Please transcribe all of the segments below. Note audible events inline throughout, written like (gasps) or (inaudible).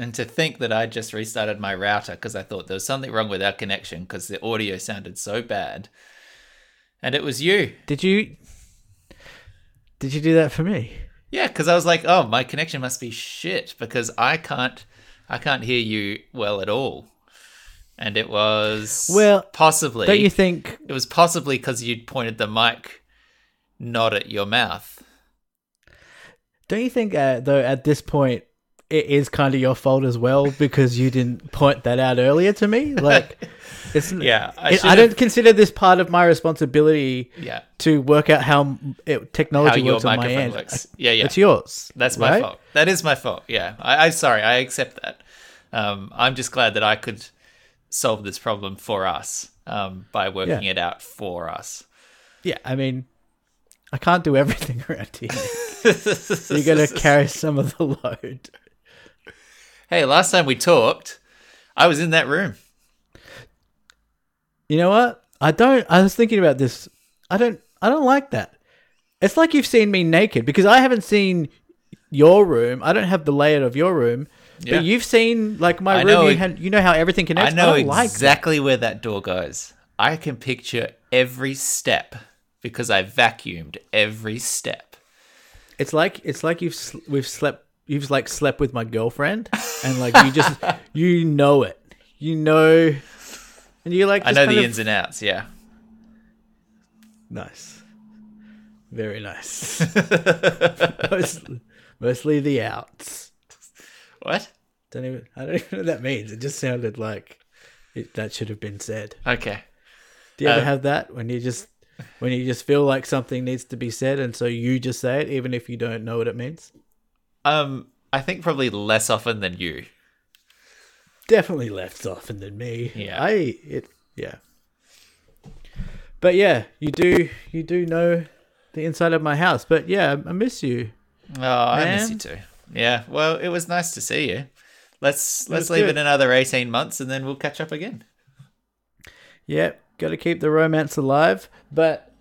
And to think that I just restarted my router because I thought there was something wrong with our connection because the audio sounded so bad. And it was you. Did you? Did you do that for me? Yeah, because I was like, oh, my connection must be shit because I can't, I can't hear you well at all. And it was Well, possibly. Don't you think? It was possibly because you'd pointed the mic not at your mouth. Don't you think? Uh, though at this point, it is kind of your fault as well because you didn't point that out earlier to me. Like, (laughs) it's Yeah, I I, should've- I don't consider this part of my responsibility Yeah, to work out how it, how technology your works on my end. works. Yeah, yeah, It's yours. that's my right? fault. That is my fault. Yeah, I, I'm sorry. I accept that. Um, I'm just glad that I could solve this problem for us um, by working Yeah. it out for us. Yeah, I mean, I can't do everything (laughs) around here. (laughs) You're gonna carry some of the load. Hey, last time we talked, I was in that room. You know what? I don't. I was thinking about this. I don't. I don't like that. It's like you've seen me naked because I haven't seen your room. I don't have the layout of your room, Yeah. but you've seen like my I room. know you, had, you know how everything connects. I know like that. exactly where that door goes. I can picture every step because I vacuumed every step. It's like it's like you've we've slept. You've like slept with my girlfriend, and like you just (laughs) you know it. You know, and you're like I know the of- ins and outs. Yeah. Nice. Very nice. (laughs) mostly, mostly the outs. What? Don't even. I don't even know what that means. It just sounded like it, that should have been said. Okay. Do you ever Um, have that when you just when you just feel like something needs to be said, and so you just say it, even if you don't know what it means? Um, I think probably less often than you. Definitely less often than me. Yeah. I it yeah. But yeah, you do you do know the inside of my house. But yeah, I miss you. Oh, I miss you too. Yeah. Well, it was nice to see you. Let's let's leave good. it another eighteen months and then we'll catch up again. Yep, got to keep the romance alive, but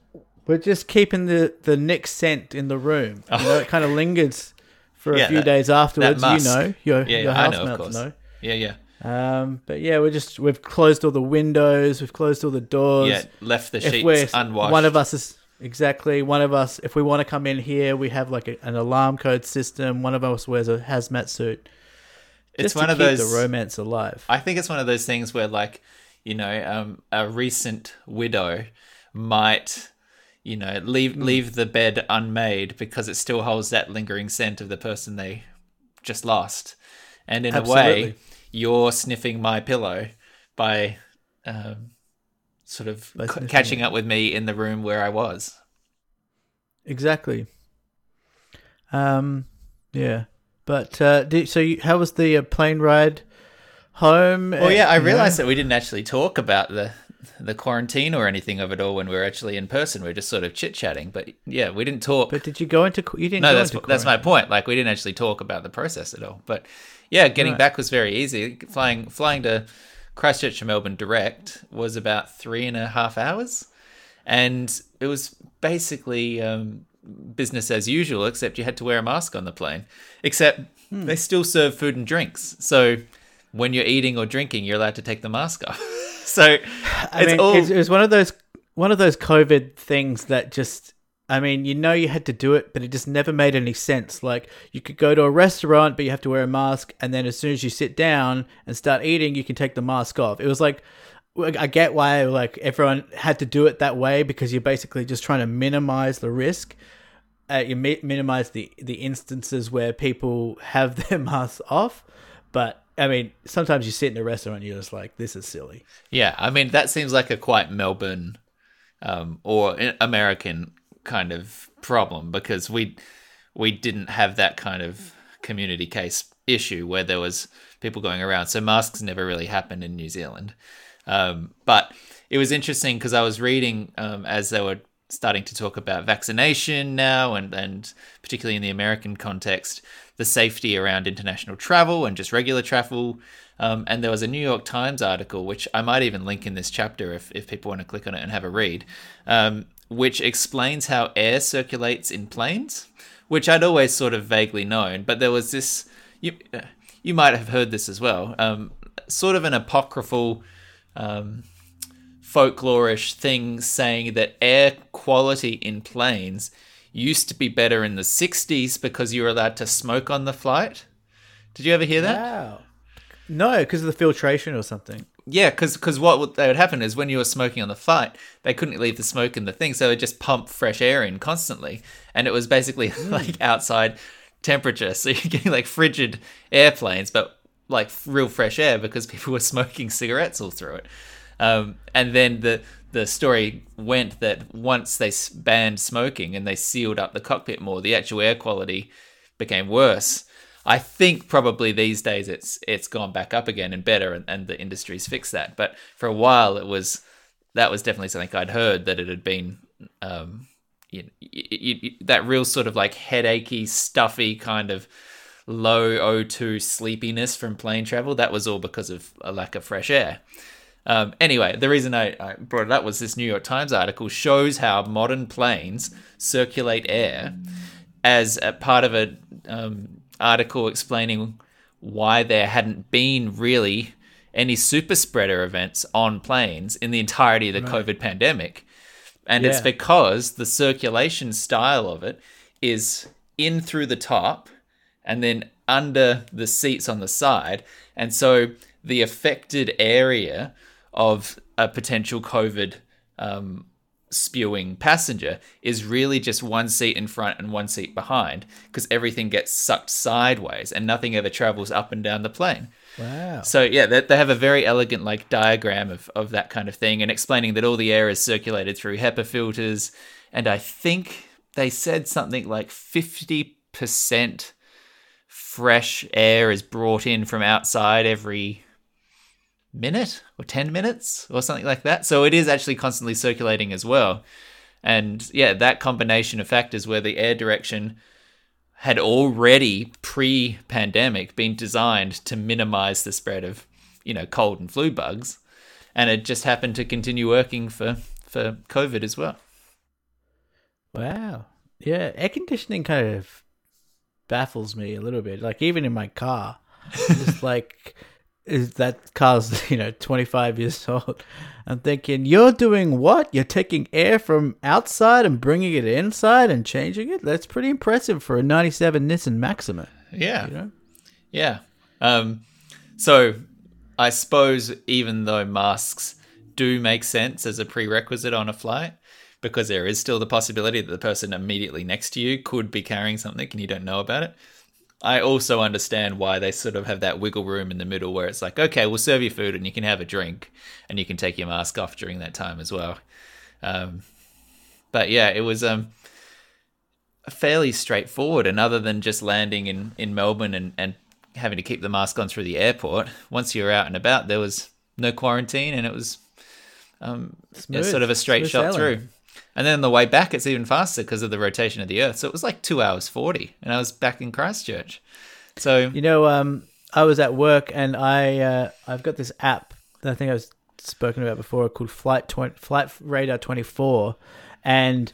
we're just keeping the the Nick scent in the room. You know, it (laughs) kind of lingers for a Oh. Few that- days afterwards. You know, your Yeah, your yeah, I know, of housemates course. know. Yeah, yeah, Um, but yeah, we're just we've closed all the windows, we've closed all the doors. yeah. Left the if sheets unwashed. one of us is exactly one of us. If we want to come in here, we have like a, an alarm code system. One of us wears a hazmat suit. it's one of keep those. the romance alive. I think it's one of those things where, like, you know, um, a recent widow might, you know, leave Hmm. leave the bed unmade because it still holds that lingering scent of the person they just lost, and in a way, you're sniffing my pillow by, um, sort of By c- catching it. up with me in the room where I was. Exactly. Um. Yeah. But uh, did, so you, how was the uh, plane ride home? Well, yeah, I realized that we didn't actually talk about the the quarantine or anything of it all when we were actually in person. We are just sort of chit chatting, but yeah, we didn't talk. But did you go into? You didn't. no, go that's into that's my point. Like we didn't actually talk about the process at all. But yeah, getting Right. back was very easy. Flying flying to Christchurch to Melbourne direct was about three and a half hours, and it was basically um, business as usual, except you had to wear a mask on the plane. Except Hmm. they still serve food and drinks, so when you're eating or drinking, you're allowed to take the mask off. (laughs) (laughs) so I it's mean, all it was one of those one of those COVID things that just. I mean, you know you had to do it, but it just never made any sense. Like you could go to a restaurant, but you have to wear a mask, and then as soon as you sit down and start eating, you can take the mask off. It was like I get why like everyone had to do it that way because you're basically just trying to minimize the risk. Uh, you mi- minimize the the instances where people have (laughs) their masks off, but I mean, sometimes you sit in a restaurant, and you're just like, this is silly. Yeah, I mean that seems like a quite Melbourne um, or American kind of problem because we we didn't have that kind of community case issue where there was people going around. So masks never really happened in New Zealand. Um, but it was interesting because I was reading um, as they were starting to talk about vaccination now and, and particularly in the American context, the safety around international travel and just regular travel. Um, and there was a New York Times article, which I might even link in this chapter if, if people want to click on it and have a read, um, which explains how air circulates in planes, which I'd always sort of vaguely known. But there was this, you, uh, you might have heard this as well. Um, sort of an apocryphal, um, folklorish thing saying that air quality in planes used to be better in the 60s because you were allowed to smoke on the flight. Did you ever hear that? Wow. No, because of the filtration or something. Yeah, because what would, would happen is when you were smoking on the flight, they couldn't leave the smoke in the thing, so they just pump fresh air in constantly, and it was basically (laughs) hmm. like outside temperature, so (laughs) you're getting like frigid airplanes, but like real fresh air because people were (laughs) smoking cigarettes all through it. Um, and then the the story went that once they banned smoking and they sealed up the cockpit more, the actual air quality became worse. I think probably these days it's it's gone back up again and better, and, and the industry's fixed that. But for a while, it was that was definitely something I'd heard that it had been um, you, you, you, that real sort of like headachy, stuffy kind of low O2 sleepiness from plane travel. That was all because of a lack of fresh air. Um, anyway, the reason I, I, brought it up was this New York Times article shows how modern planes circulate air as a part of an um, article explaining why there hadn't been really any super spreader events on planes in the entirety of the right. COVID pandemic. And yeah. it's because the circulation style of it is in through the top and then under the seats on the side. And so the affected area of a potential COVID um, spewing passenger is really just one seat in front and one seat behind because everything gets sucked sideways and nothing ever travels up and down the plane. Wow. So yeah, they, they have a very elegant like diagram of, of that kind of thing and explaining that all the air is circulated through HEPA filters. And I think they said something like 50% fresh air is brought in from outside every minute or 10 minutes or something like that. So it is actually constantly circulating as well. And yeah, that combination of factors where the air direction had already pre pandemic been designed to minimize the spread of, you know, cold and flu bugs. And it just happened to continue working for, for COVID as well. Wow. Yeah. Air conditioning kind of baffles me a little bit. Like, even in my car, just (laughs) like is that car's (laughs) you know 25 years old. I'm thinking you're doing what? You're taking air from outside and bringing it inside and changing it? That's pretty impressive for a 97 nissan maxima. Yeah. You know? yeah. Um, so i suppose even though masks do make sense as a prerequisite on a flight because there is still the possibility that the person immediately next to you could be carrying something and you don't know about it I also understand why they sort of have that wiggle room in the middle where it's like, okay, we'll serve you food and you can have a drink and you can take your mask off during that time as well. Um, but yeah, it was um, fairly straightforward. And other than just landing in, in Melbourne and, and having to keep the mask on through the airport, once you're out and about, there was no quarantine and it was um, sort of a straight Smooth shot sailing. through. And then on the way back, it's even faster because of the rotation of the Earth. So it was like two hours 40, and I was back in Christchurch. So, you know, um, I was at work and I, uh, I've got this app that I think I was spoken about before called Flight, 20, Flight Radar 24. And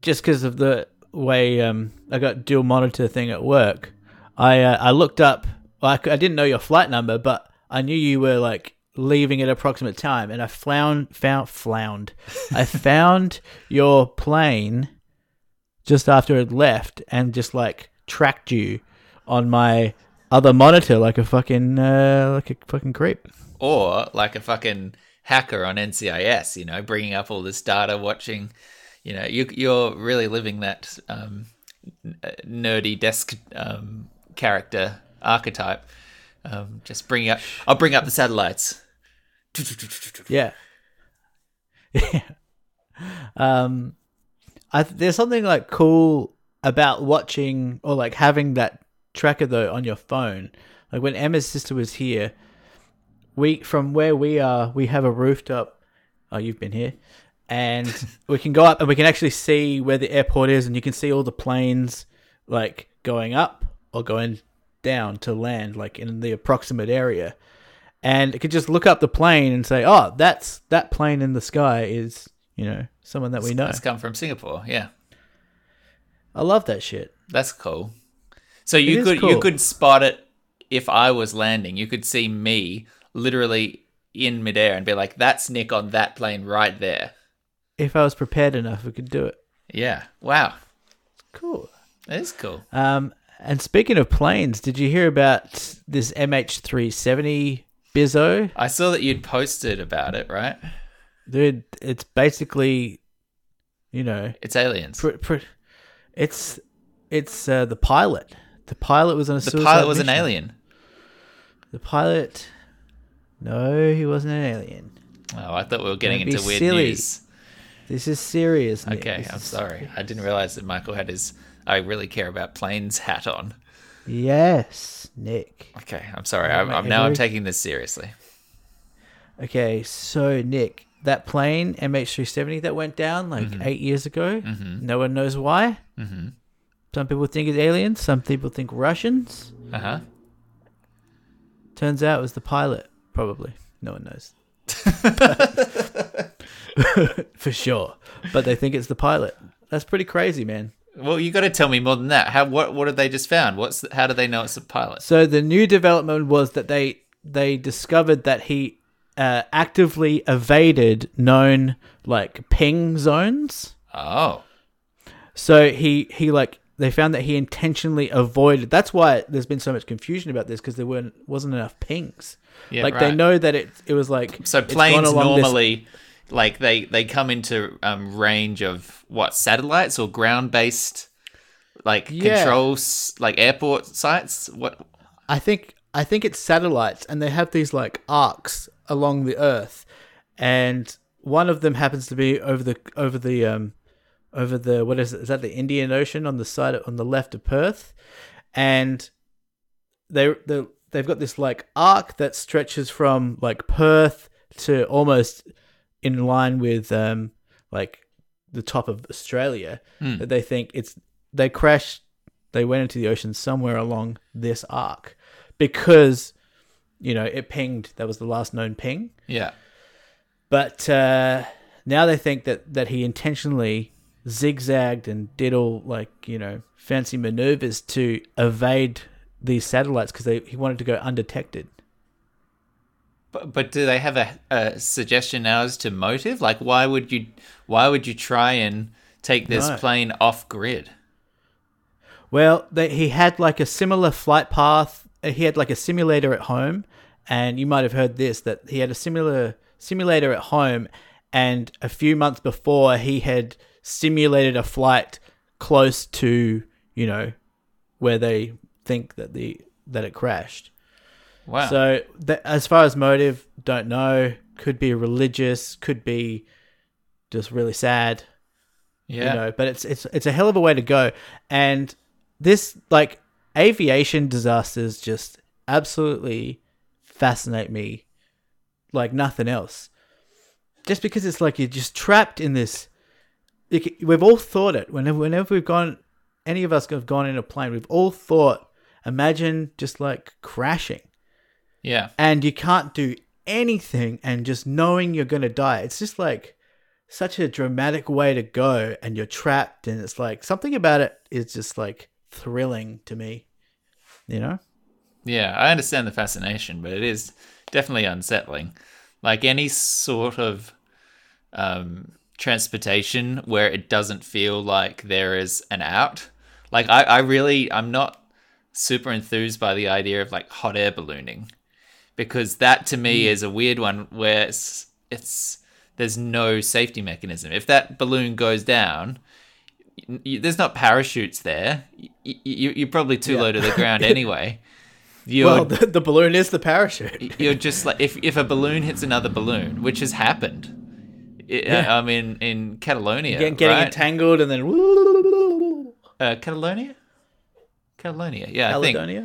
just because of the way um, I got dual monitor thing at work, I, uh, I looked up, well, I, I didn't know your flight number, but I knew you were like leaving at approximate time, and I found found found I found (laughs) your plane just after it left, and just like tracked you on my other monitor like a fucking uh, like a fucking creep, or like a fucking hacker on NCIS. You know, bringing up all this data, watching. You know, you, you're really living that um, nerdy desk um, character archetype. Um, just bring up. I'll bring up the satellites. Yeah. Yeah. (laughs) Um, I there's something like cool about watching or like having that tracker though on your phone. Like when Emma's sister was here, we from where we are, we have a rooftop. Oh, you've been here, and (laughs) we can go up and we can actually see where the airport is, and you can see all the planes like going up or going down to land, like in the approximate area and it could just look up the plane and say, "Oh, that's that plane in the sky is you know someone that we know." It's come from Singapore. Yeah, I love that shit. That's cool. So you could cool. you could spot it if I was landing, you could see me literally in midair and be like, "That's Nick on that plane right there." If I was prepared enough, we could do it. Yeah. Wow. Cool. That is cool. Um, and speaking of planes, did you hear about this MH370 Bizzo? I saw that you'd posted about it, right? Dude, it's basically, you know, It's aliens. pr- pr- it's it's uh, the pilot. The pilot was on a the pilot was an alien. The pilot, no, he wasn't an alien. Oh, I thought we were getting Don't into weird silly. news. This is serious. Nick. Okay, This I'm sorry. I didn't realize that Michael had his I really care about planes hat on. Yes, Nick. Okay, I'm sorry. I'm, I'm now I'm taking this seriously. Okay, so Nick, that plane MH370 that went down like Mm-hmm. eight years ago, no one knows why. Mm-hmm. Some people think it's aliens. Some people think Russians. Uh huh. Turns out it was the pilot. Probably, no one knows (laughs) (laughs) for sure. But they think it's the pilot. That's pretty crazy, man. Well, you got to tell me more than that. How what what have they just found? What's how do they know it's a pilot? So the new development was that they they discovered that he uh, actively evaded known like ping zones. Oh, So he he like they found that he intentionally avoided. That's why there's been so much confusion about this because there weren't wasn't enough pings. yeah. like right. they know that it it was like So planes along this- normally, like they they come into um, range of what satellites or ground based, like Yeah. controls, like airport sites. What? I think I think it's satellites, and they have these like arcs along the Earth, and one of them happens to be over the over the um over the what is it? Is that the Indian Ocean on the side on the left of Perth, and they they they've got this like arc that stretches from like Perth to almost in line with um like the top of Australia. Hmm. That they think it's they crashed they went into the ocean somewhere along this arc because you know it pinged that was the last known ping Yeah. but uh, now they think that that he intentionally zigzagged and did all like you know fancy maneuvers to evade these satellites because he wanted to go undetected But, but do they have a, a suggestion now as to motive? Like, why would you why would you try and take this No. plane off grid? Well, they, he had like a similar flight path. uh, He had like a simulator at home, and you might have heard this that he had a similar simulator at home, and a few months before he had simulated a flight close to you know where they think that the that it crashed. Wow. So that, as far as motive, don't know. Could be religious. Could be just really sad yeah. you know but it's it's it's a hell of a way to go and this like aviation disasters just absolutely fascinate me like nothing else just because it's like you're just trapped in this like, we've all thought it whenever whenever we've gone any of us have gone in a plane we've all thought imagine just like crashing yeah. and you can't do anything and just knowing you're going to die it's just like such a dramatic way to go and you're trapped and it's like something about it is just like thrilling to me you know Yeah, I understand the fascination, but it is definitely unsettling. Like any sort of um, transportation where it doesn't feel like there is an out. Like I, I really, I'm not super enthused by the idea of like hot air ballooning because that to me hmm. is a weird one where it's, it's there's no safety mechanism. If that balloon goes down, y- y- there's not parachutes there. Y- y- you're probably too Yeah. low to the ground (laughs) anyway. You're, well the, the balloon is the parachute you're just like if if a balloon hits another balloon, which has happened. I- uh, Yeah. I mean, in Catalonia, Get, getting right? entangled and then uh, Catalonia, Catalonia, yeah, I think mm,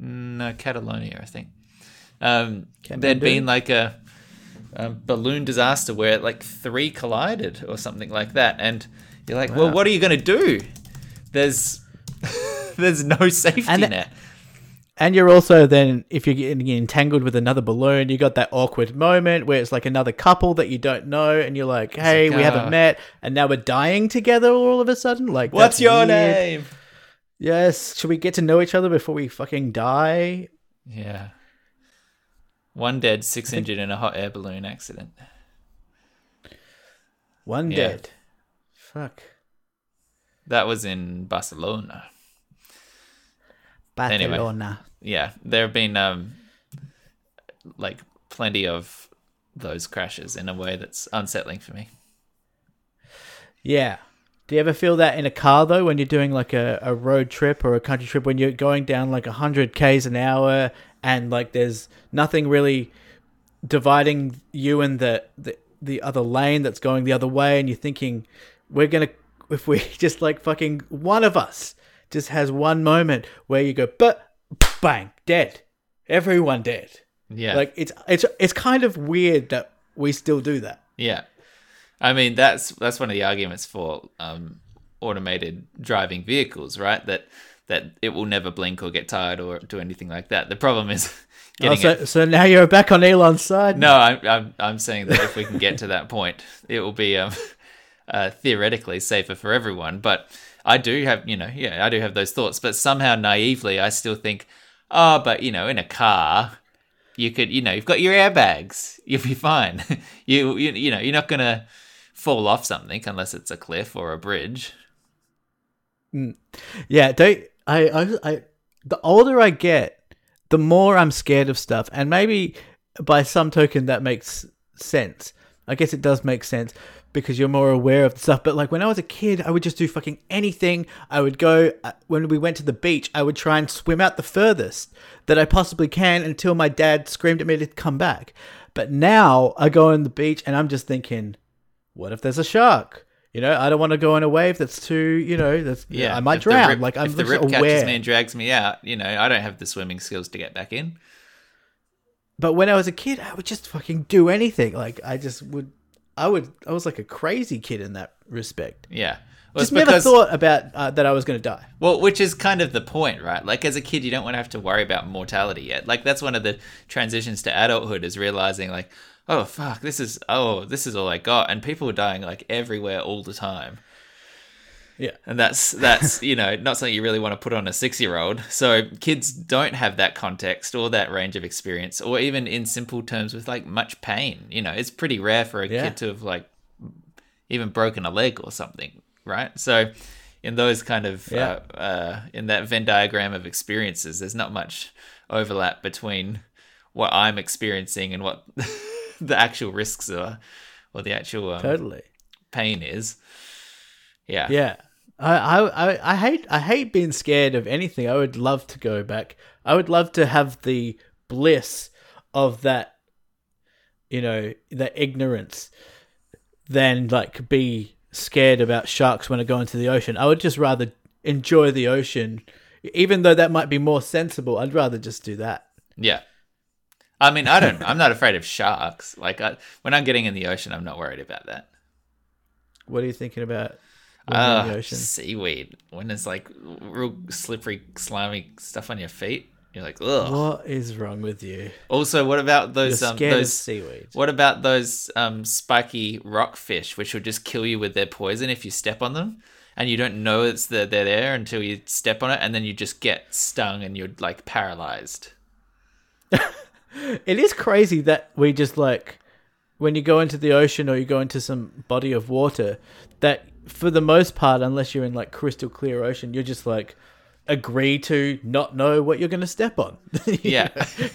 no Catalonia, I think. Um, there'd been like a, a balloon disaster where like three collided or something like that, and you're like, well, what are you gonna do? There's (laughs) there's no safety And that- net. And you're also then, if you're getting entangled with another balloon, you got that awkward moment where it's like another couple that you don't know, and you're like, "Hey, like, we uh, haven't met, and now we're dying together all of a sudden." Like, What's your weird. name? Yes, should we get to know each other before we fucking die? Yeah. One dead, six injured in a hot air balloon accident. One Yeah. dead. Fuck. That was in Barcelona. Anyway. Barcelona. Yeah, there have been um, like plenty of those crashes in a way that's unsettling for me. Yeah. Do you ever feel that in a car though when you're doing like a, a road trip or a country trip when you're going down like 100 k's an hour and like there's nothing really dividing you and the, the the other lane that's going the other way and you're thinking we're going to if we (laughs) just like fucking one of us just has one moment where you go but bang dead everyone dead Yeah, like it's it's it's kind of weird that we still do that yeah. I mean, that's that's one of the arguments for um, automated driving vehicles, right? That that it will never blink or get tired or do anything like that. The problem is (laughs) oh, getting so, it. so now you're back on Elon's side No, I'm, I'm I'm saying that if we can get to that point, (laughs) it will be um, (laughs) uh, theoretically safer for everyone. But I do have, you know, yeah, I do have those thoughts. But somehow naively, I still think, oh, but you know, in a car, you could, you know, you've got your airbags, you'll be fine. you, you, you know, you're not gonna fall off something unless it's a cliff or a bridge. Yeah, don't I, I I the older I get, the more I'm scared of stuff. And maybe by some token that makes sense. I guess it does make sense because you're more aware of the stuff. But like when I was a kid, I would just do fucking anything. I would go uh, when we went to the beach, I would try and swim out the furthest that I possibly can until my dad screamed at me to come back. But now I go on the beach and I'm just thinking, what if there's a shark? You know, I don't want to go on a wave that's too, you know, that's Yeah, I might if drown. rip- like I'm if the rip catches me and drags me out, you know, I don't have the swimming skills to get back in. But when I was a kid, I would just fucking do anything. Like I just would, I would, I was like a crazy kid in that respect. Yeah. Well, Just never because- thought about uh, that I was going to die. Well, which is kind of the point, right? Like as a kid, you don't want to have to worry about mortality yet. Like that's one of the transitions to adulthood is realizing like, oh fuck, this is oh this is all I got, and people are dying like everywhere all the time. Yeah. And that's that's you know not something you really want to put on a six year old. So kids don't have that context or that range of experience, or even in simple terms with like much pain. You know, it's pretty rare for a Yeah. kid to have like even broken a leg or something, right? So in those kind of Yeah. uh, uh, in that Venn diagram of experiences, there's not much overlap between what I'm experiencing and what (laughs) the actual risks are, or the actual um, Totally. pain is. Yeah. Yeah. I, I, I- hate I hate being scared of anything. I would love to go back. I would love to have the bliss of that, you know, that ignorance, than like be scared about sharks when I go into the ocean. I would just rather enjoy the ocean, even though that might be more sensible. I'd rather just do that. Yeah. I mean, I don't. (laughs) I'm not afraid of sharks. Like, I, when I'm getting in the ocean, I'm not worried about that. What are you thinking about? you're in Ah, the ocean? seaweed. When there's like real slippery, slimy stuff on your feet, you're like, ugh. What is wrong with you? Also, what about those um, those seaweed. What about those um, spiky rockfish, which will just kill you with their poison if you step on them, and you don't know it's the, they're there until you step on it, and then you just get stung and you're like paralyzed. (laughs) It is crazy that we just like when you go into the ocean or you go into some body of water that for the most part unless you're in like crystal clear ocean you're just like agree to not know what you're going to step on. (laughs) Yeah, (laughs)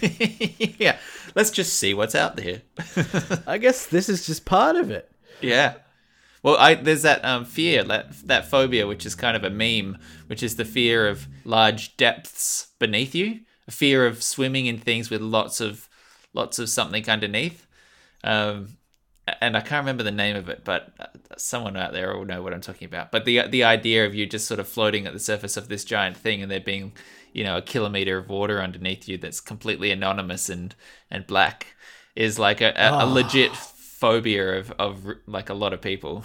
yeah. Let's just see what's out there. (laughs) I guess this is just part of it. Yeah. Well, I there's that um, fear, that that phobia, which is kind of a meme, which is the fear of large depths beneath you, a fear of swimming in things with lots of lots of something underneath. Um, and I can't remember the name of it, but uh, someone out there will know what I'm talking about. But the the idea of you just sort of floating at the surface of this giant thing, and there being, you know, a kilometer of water underneath you that's completely anonymous and and black, is like a, a, a legit phobia of of like a lot of people.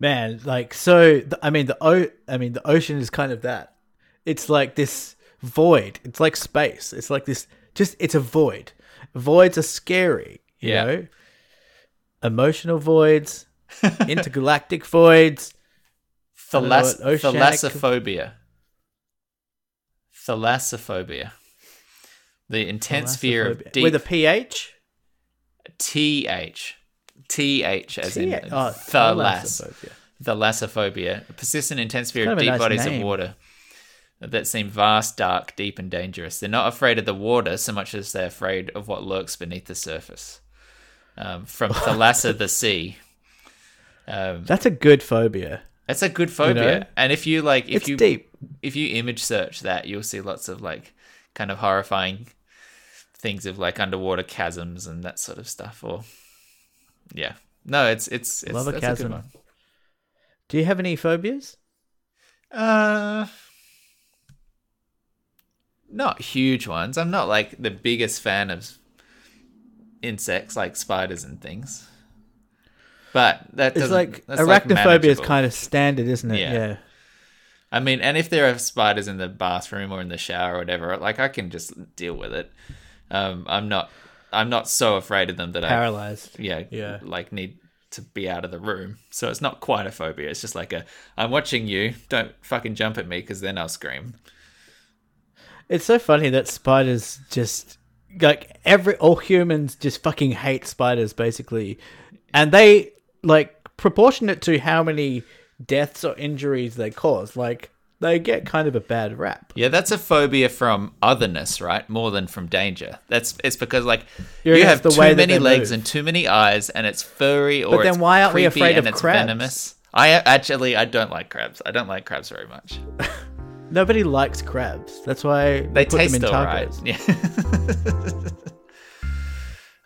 Man, like so I mean the o- I mean the ocean is kind of that. It's like this void. It's like space. It's like this just it's a void. Voids are scary, you Yeah. know? Emotional voids, (laughs) intergalactic voids. Thalas- oceanic- thalassophobia. Thalassophobia. The intense fear of deep with a ph. TH. TH as in T- oh, thalas. thalassophobia. Thalassophobia. Persistent intense fear It's of kind deep nice bodies name. of water that seem vast, dark, deep, and dangerous. They're not afraid of the water so much as they're afraid of what lurks beneath the surface. Um, from (laughs) Thalassa the sea. Um, That's a good phobia. That's a good phobia. know? And if you like, if It's you deep. if you image search that, you'll see lots of like kind of horrifying things of like underwater chasms and that sort of stuff. Or yeah, no, it's it's, it's Love a chasm. one. Do you have any phobias? Uh, not huge ones. I'm not like the biggest fan of insects like spiders and things. But that It's like that's, like, arachnophobia is kind of standard, isn't it? Yeah. Yeah. I mean, and if there are spiders in the bathroom or in the shower or whatever, like I can just deal with it. Um, I'm not, I'm not so afraid of them that Paralyzed. I, yeah, Yeah. like need to be out of the room. So it's not quite a phobia. It's just like a, I'm watching you. Don't fucking jump at me because then I'll scream. It's so funny that spiders just like every all humans just fucking hate spiders basically, and they like proportionate to how many deaths or injuries they cause. Like they get kind of a bad rap. Yeah, that's a phobia from otherness, right? More than from danger. That's it's because like Yeah, you have too many legs move. and too many eyes, and it's furry or But then why aren't we afraid and of it's crabs? venomous. I actually I don't like crabs. I don't like crabs very much. (laughs) Nobody likes crabs. That's why They put taste them in alright. tacos. Yeah. (laughs)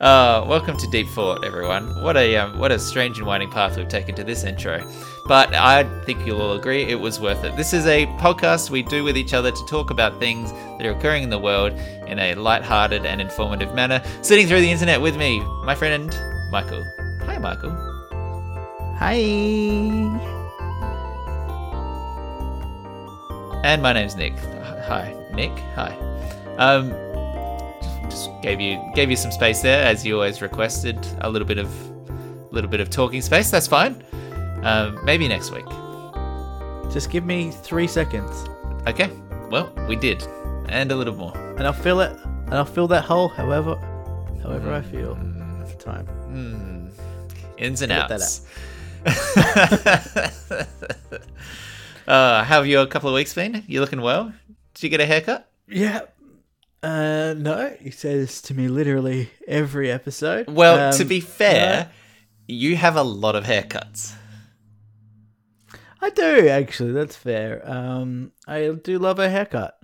Uh, welcome to Deep Thought, everyone. What a um, what a strange and winding path we've taken to this intro, but I think you'll all agree it was worth it. This is a podcast we do with each other to talk about things that are occurring in the world in a light-hearted and informative manner. Sitting through the internet with me, my friend Michael. Hi, Michael. Hi. And my name's Nick. Hi, Nick. Hi. Um, just gave you gave you some space there, as you always requested. A little bit of little bit of talking space. That's fine. Um, maybe next week. Just give me three seconds, Okay. Well, we did, and a little more. and I'll fill it. And I'll fill that hole, however, however I feel at the time. Mm. Ins and outs. (laughs) uh, how have your couple of weeks been? You looking well? Did you get a haircut? Yeah. Uh, no, he says to me literally every episode. Well, to Um, be fair, you have a lot of haircuts. I do actually. That's fair. Um, I do love a haircut.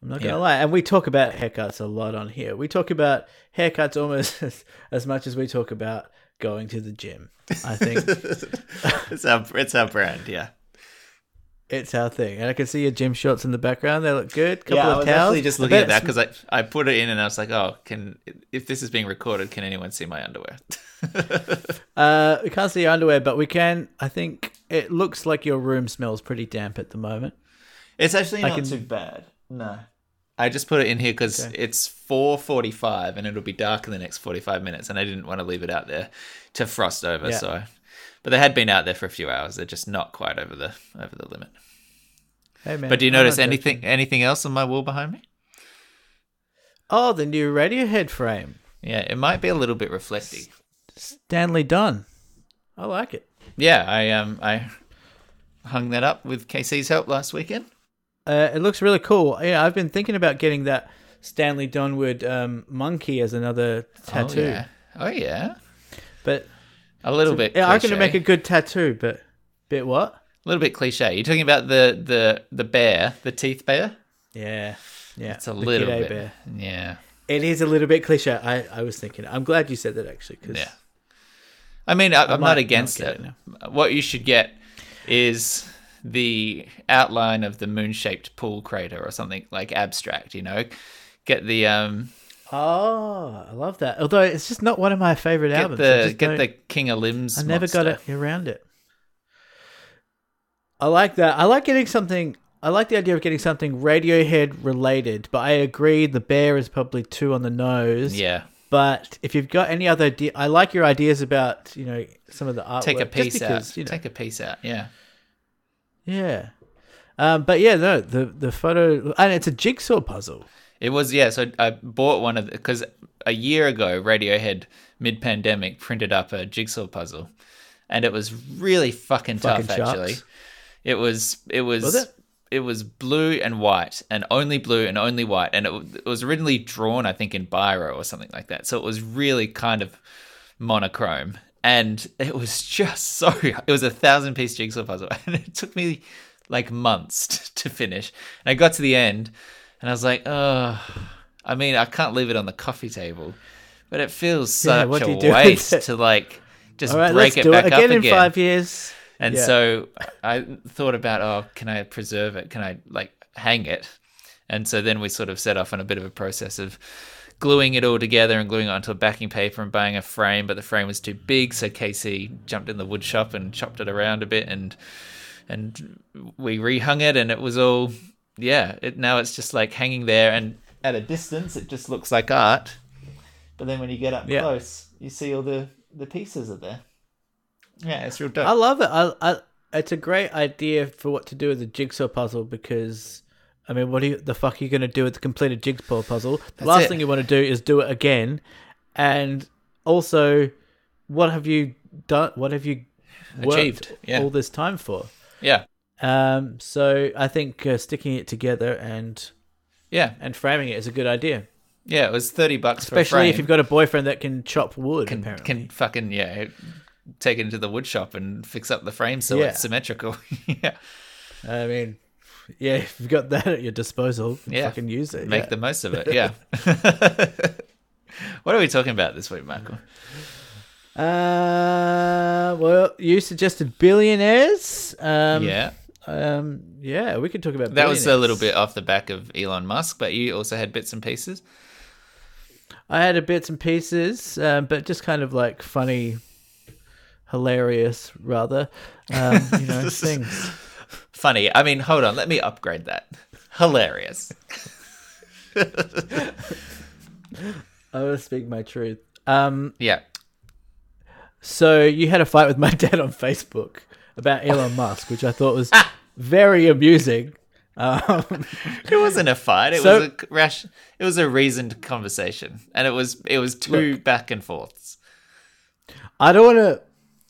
I'm not gonna Yeah. lie, and we talk about haircuts a lot on here. We talk about haircuts almost (laughs) as, as much as we talk about going to the gym. I think (laughs) it's our it's our brand, yeah. It's our thing, and I can see your gym shorts in the background. They look good. Couple yeah, I of was towels. actually just I looking at that because I I put it in and I was like, oh, can if this is being recorded, can anyone see my underwear? (laughs) Uh, we can't see your underwear, but we can. I think it looks like your room smells pretty damp at the moment. it's actually not can- too bad. No, I just put it in here because Okay. it's four forty-five and it'll be dark in the next forty-five minutes, and I didn't want to leave it out there to frost over. Yeah. So, but they had been out there for a few hours. They're just not quite over the over the limit. Hey man. But do you I'm notice anything anything else on my wall behind me? Oh, the new Radiohead frame, Yeah, it might be a little bit reflective. Stanley Dunn. I like it. Yeah, I um I hung that up with Casey's help last weekend. Uh, it looks really cool. Yeah, I've been thinking about getting that Stanley Donwood um, monkey as another tattoo. Oh yeah. Oh yeah. But A little bit. yeah, I can cliche. make a good tattoo. But bit what? a little bit cliche. You're talking about the the the bear, the teeth bear. Yeah, yeah. It's a the little bit. Bear. Yeah. It is a little bit cliche. I, I was thinking. I'm glad you said that actually. Cause Yeah. I mean, I, I'm not not against get it. it What you should get is the outline of the moon-shaped pool crater or something like abstract. You know, get the um, Oh, I love that. Although it's just not one of my favorite get albums. The get the King of Limbs. I never got it around it. I like that. I like getting something. I like the idea of getting something Radiohead related, but I agree the bear is probably too on the nose. Yeah. But if you've got any other, idea, I like your ideas about you know some of the artwork. Take a piece because, out. You know, Take a piece out. Yeah. yeah. Um, but yeah, no, the the photo and it's a jigsaw puzzle. It was yeah. So I bought one of because a year ago, Radiohead mid-pandemic printed up a jigsaw puzzle, and it was really fucking, Fucking tough. Actually, it was. It was. Was it? It was blue and white, and only blue and only white, and it, it was originally drawn, I think, in biro or something like that. So it was really kind of monochrome, and it was (laughs) just so. It was a thousand-piece jigsaw puzzle, (laughs) and it took me like months (laughs) to finish. And I got to the end, and I was like, oh, I mean, I can't leave it on the coffee table, but it feels Yeah, such do a waste to like just right, break it back it up again in five years. And Yeah. so I thought about, oh, can I preserve it? Can I like hang it? And so then we sort of set off on a bit of a process of gluing it all together and gluing it onto a backing paper and buying a frame, but the frame was too big, so Casey jumped in the wood shop and chopped it around a bit and and we rehung it and it was all yeah, it now it's just like hanging there and at a distance it just looks like art. But then when you get up Yeah. close, you see all the the pieces are there. Yeah, it's real dope. I love it. I, I, it's a great idea for what to do with a jigsaw puzzle because, I mean, what you, the fuck are you going to do with the completed jigsaw puzzle? The last it. thing you want to do is do it again. And also, what have you done? What have you worked Achieved, yeah. all this time for? yeah. Um, so I think uh, sticking it together and Yeah. and framing it is a good idea, Yeah, it was thirty bucks for a especially if you've got a boyfriend that can chop wood. can apparently, can fucking yeah take it into the wood shop and fix up the frame so Yeah. it's symmetrical. (laughs) yeah, I mean, yeah, if you've got that at your disposal, Yeah. fucking use it. make yeah. the most of it. (laughs) Yeah. (laughs) what are we talking about this week, Michael? Uh, well, you suggested billionaires. Um, yeah, Um, yeah, we could talk about that was a little bit off the back of Elon Musk, but you also had bits and pieces. I had a bits and pieces, um, but just kind of like funny, hilarious, rather. Um, you know, (laughs) things. Funny. I mean, hold on. Let me upgrade that. Hilarious. I will speak my truth. Um, Yeah. so you had a fight with my (laughs) dad on Facebook about Elon Musk, which I thought was very amusing. Um, (laughs) It wasn't a fight. It So- was a rash. It was a reasoned conversation, and it was it was two back and forths. I don't want to,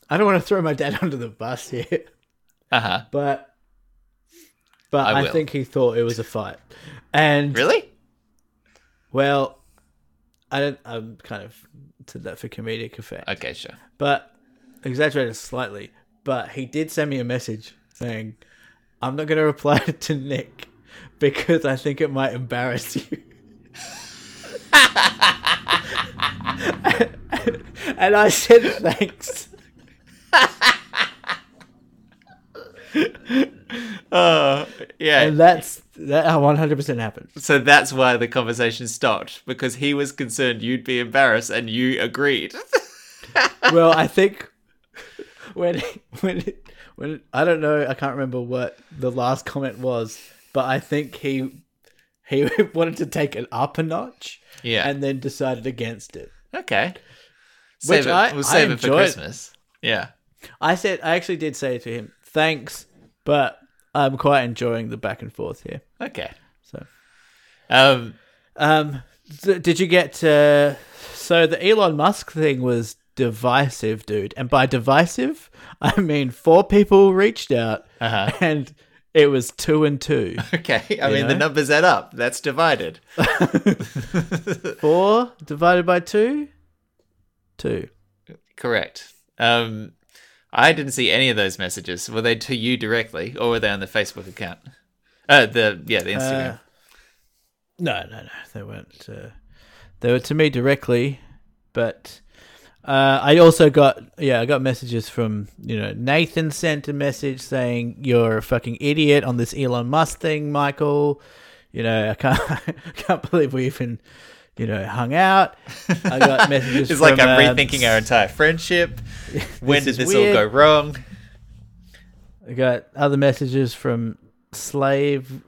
I don't want to throw my dad (laughs) under the bus here. Uh huh. but but I I, think he thought it was a fight, and Really? well, I don't. I'm kind of said that for comedic effect, Okay, sure. but exaggerated slightly. But he did send me a message saying, "I'm not going to reply (laughs) to Nick because I think it might embarrass you." (laughs) and I said thanks. Uh, (laughs) yeah. And that's that 100% happened. so that's why the conversation stopped because he was concerned you'd be embarrassed, and you agreed. well, I think when when when I don't know, I can't remember what the last comment was, but I think he he (laughs) wanted to take it up a notch yeah. and then decided against it. okay. Which it. I- we'll I it for. Christmas. Yeah. I said I actually did say to him, "Thanks, but I'm quite enjoying the back and forth here." Okay. So, Um. um, th- did you get uh, so the Elon Musk thing was divisive, dude, and by divisive I mean four people reached out Uh-huh. (laughs) and it was two and two. (laughs) Okay. I mean, the numbers add up. That's divided. (laughs) Four divided by two? Two. Correct. Um. I didn't see any of those messages. Were they to you directly, or were they on the Facebook account? Uh, the yeah, the Instagram. Uh, no, no, no. They weren't. Uh, they were to me directly, but uh, I also got yeah, I got messages from you know Nathan sent a message saying you're a fucking idiot on this Elon Musk thing, Michael. You know I can't (laughs) I can't believe we even you know hung out. I got (laughs) messages. it's like I'm um, rethinking our entire friendship. (laughs) When did is this all go wrong? I got other messages from Slave.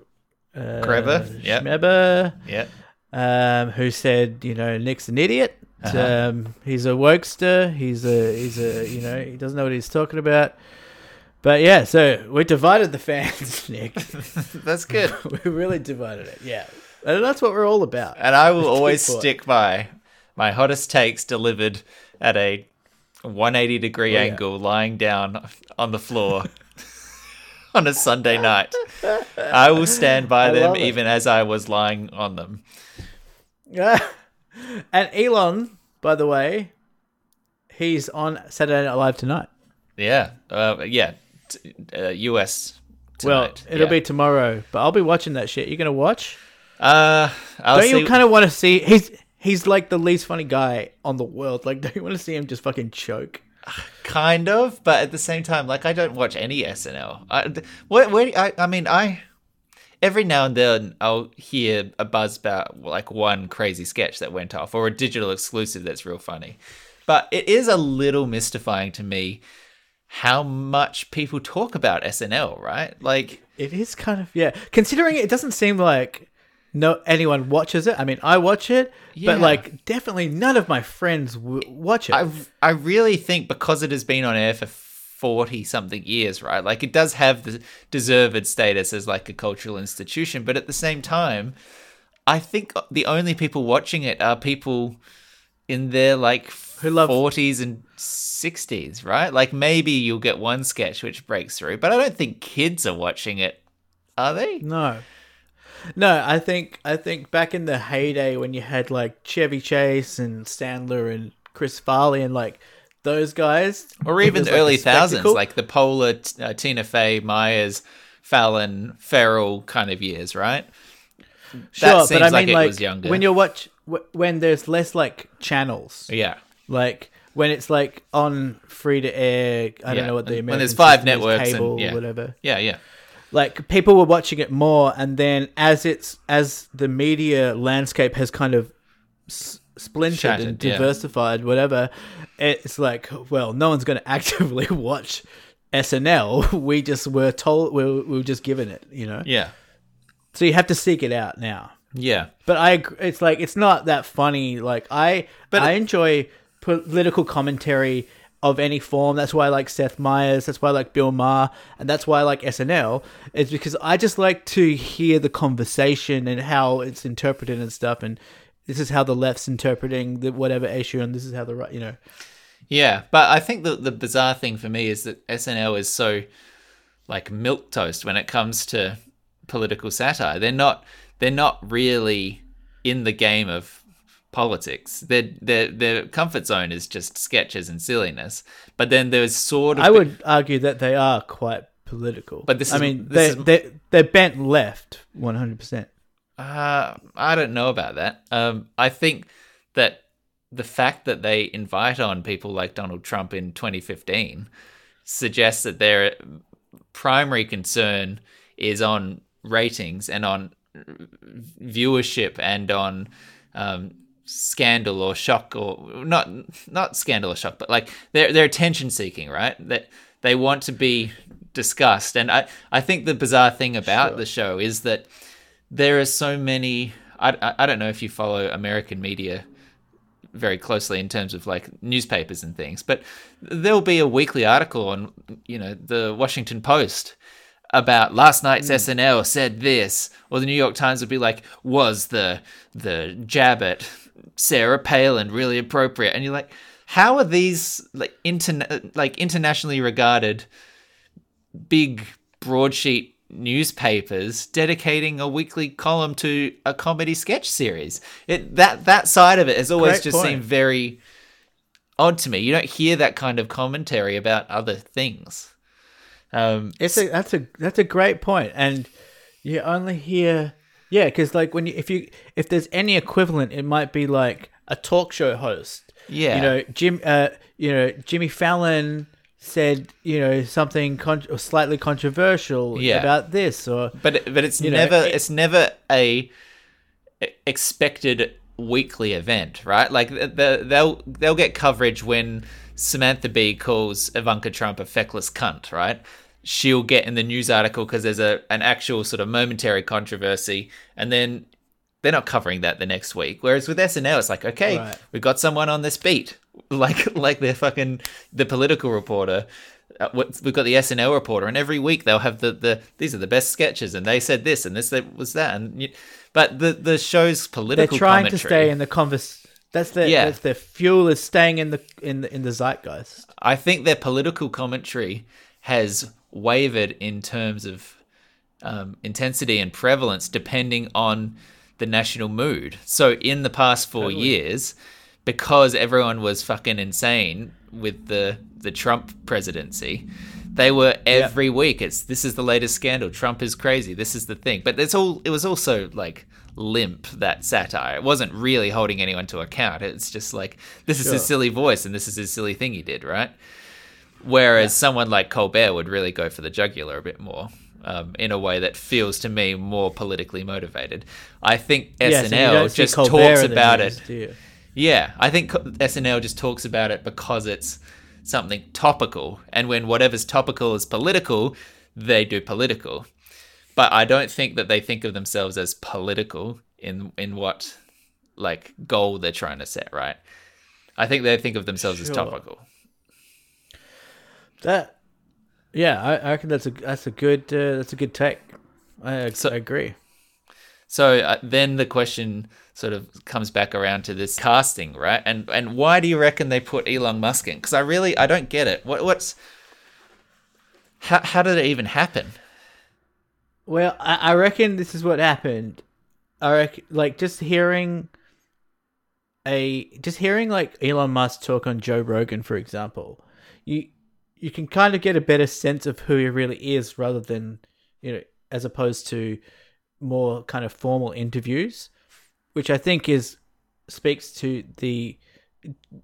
Uh, Kreber. Schmeber, Yeah. um, who said, you know, Nick's an idiot. Uh-huh. Um, he's a wokester. He's a, he's a, you know, he doesn't know what he's talking about. But yeah, so we divided the fans, (laughs) Nick. (laughs) That's good. (laughs) we really divided it. Yeah. And that's what we're all about. And I will always stick by my hottest takes delivered at a 180 degree Oh, yeah. angle, lying down on the floor on a Sunday night. I will stand by I them even as I was lying on them. Yeah. And Elon, by the way, he's on Saturday Night Live tonight. Yeah, uh, yeah. T- uh, US. Well, it'll yeah. be tomorrow, but I'll be watching that shit. You gonna watch? Uh, I'll don't see. you kind of want to see? He's he's like the least funny guy on the world. Like, (laughs) don't you want to see him just fucking choke? kind of, but at the same time, like I don't watch any SNL. I, what, where, I, I mean, I every now and then I'll hear a buzz about like one crazy sketch that went off or a digital exclusive that's real funny. But it is a little mystifying to me how much people talk about SNL, right? Like, It is kind of yeah. Considering it doesn't seem like no anyone watches it. I mean, I watch it, Yeah. but like definitely none of my friends w- watch it. I I really think because it has been on air for forty something years, right? Like it does have the deserved status as like a cultural institution, but at the same time, I think the only people watching it are people in their like Who love- forties and sixties, right? Like maybe you'll get one sketch which breaks through, but I don't think kids are watching it. Are they? No. No, I think I think back in the heyday when you had like Chevy Chase and Sandler and Chris Farley and like those guys, or even the like, early thousands, spectacle. like the Poehler, uh, Tina Fey, Myers, Fallon, Farrell kind of years, right? sure, seems but I like mean like when you watch w- when there's less like channels, Yeah, like when it's like on free to air. I Yeah, don't know what the when there's five is, networks and- cable, yeah. whatever. yeah, yeah, like people were watching it more and then as it's as the media landscape has kind of s- splintered Shattered, and yeah. diversified whatever it's like well no one's going (laughs) to actively watch SNL (laughs) we just were told we were, we were just given it you know? Yeah, so you have to seek it out now. Yeah. but I it's like it's not that funny. Like I But- I enjoy political commentary of any form. That's why I like Seth Meyers. That's why I like Bill Maher. And that's why I like SNL is because I just like to hear the conversation and how it's interpreted and stuff. And this is how the left's interpreting the whatever issue and this is how the right you know Yeah, but I think the the bizarre thing for me is that SNL is so like milk toast when it comes to political satire. They're not they're not really in the game of politics. Their their their comfort zone is just sketches and silliness. But then there's sort of I would argue that they are quite political But this I is- mean they they they're bent left 100% Uh, I don't know about that. Um, I think that the fact that they invite on people like Donald Trump in 2015 suggests that their primary concern is on ratings and on viewership and on um, scandal or shock or not not scandal or shock, but like they're they're attention seeking, right? That they want to be discussed, and I I think the bizarre thing about Sure. the show is that there are so many. I, I don't know if you follow American media very closely in terms of like newspapers and things, but there'll be a weekly article on you know the Washington Post about last night's hmm. SNL said this, or the New York Times would be like, was the the jab at Sarah Palin really appropriate? And you're like, how are these like interna- like internationally regarded big broadsheet newspapers dedicating a weekly column to a comedy sketch series? It that that side of it has always Great just point. seemed very odd to me. You don't hear that kind of commentary about other things. Um, It's a that's a that's a great point, and you only hear yeah, because like when you if you if there's any equivalent, it might be like a talk show host. Yeah. you know Jim, uh, you know Jimmy Fallon said you know something con- or slightly controversial Yeah. about this or but but it's You know, never it- it's never a expected weekly event, right? Like the, they'll they'll get coverage when Samantha Bee calls Ivanka Trump a feckless cunt, right? She'll get in the news article because there's a an actual sort of momentary controversy, and then they're not covering that the next week. Whereas with SNL, it's like, okay, Right. we've got someone on this beat, (laughs) like like they're fucking the political reporter. Uh, we've got the SNL reporter, and every week they'll have the, the these are the best sketches, and they said this, and this that was that, and you, But the the show's political. They're trying to stay in the convers. That's their Yeah. that's their fuel is staying in the in the in the zeitgeist. I think their political commentary has wavered in terms of um, intensity and prevalence depending on the national mood. So in the past four years, because everyone was fucking insane with the the Trump presidency, they were every week. It's this is the latest scandal. Trump is crazy. This is the thing. But it's all. It was also like limp that satire. It wasn't really holding anyone to account. It's just like this is his Sure. silly voice and this is his silly thing he did, right? Whereas someone like Colbert would really go for the jugular a bit more. Um, in a way that feels to me more politically motivated. I think you SNL don't just talks about news, it yeah, I think SNL just talks about it because it's something topical, and when whatever's topical is political, they do political. But I don't think that they think of themselves as political in in what like goal they're trying to set, right? I think they think of themselves as topical. That, yeah, I, I reckon that's a that's a good uh, that's a good take. I, So- I agree. So uh, then the question sort of comes back around to this casting, right? And and why do you reckon they put Elon Musk in? Because I really I don't get it. What what's how how did it even happen? Well, I, I reckon this is what happened. I reckon, like just hearing a just hearing like Elon Musk talk on Joe Rogan, for example, you you can kind of get a better sense of who he really is, rather than you know, as opposed to more kind of formal interviews, which I think is speaks to the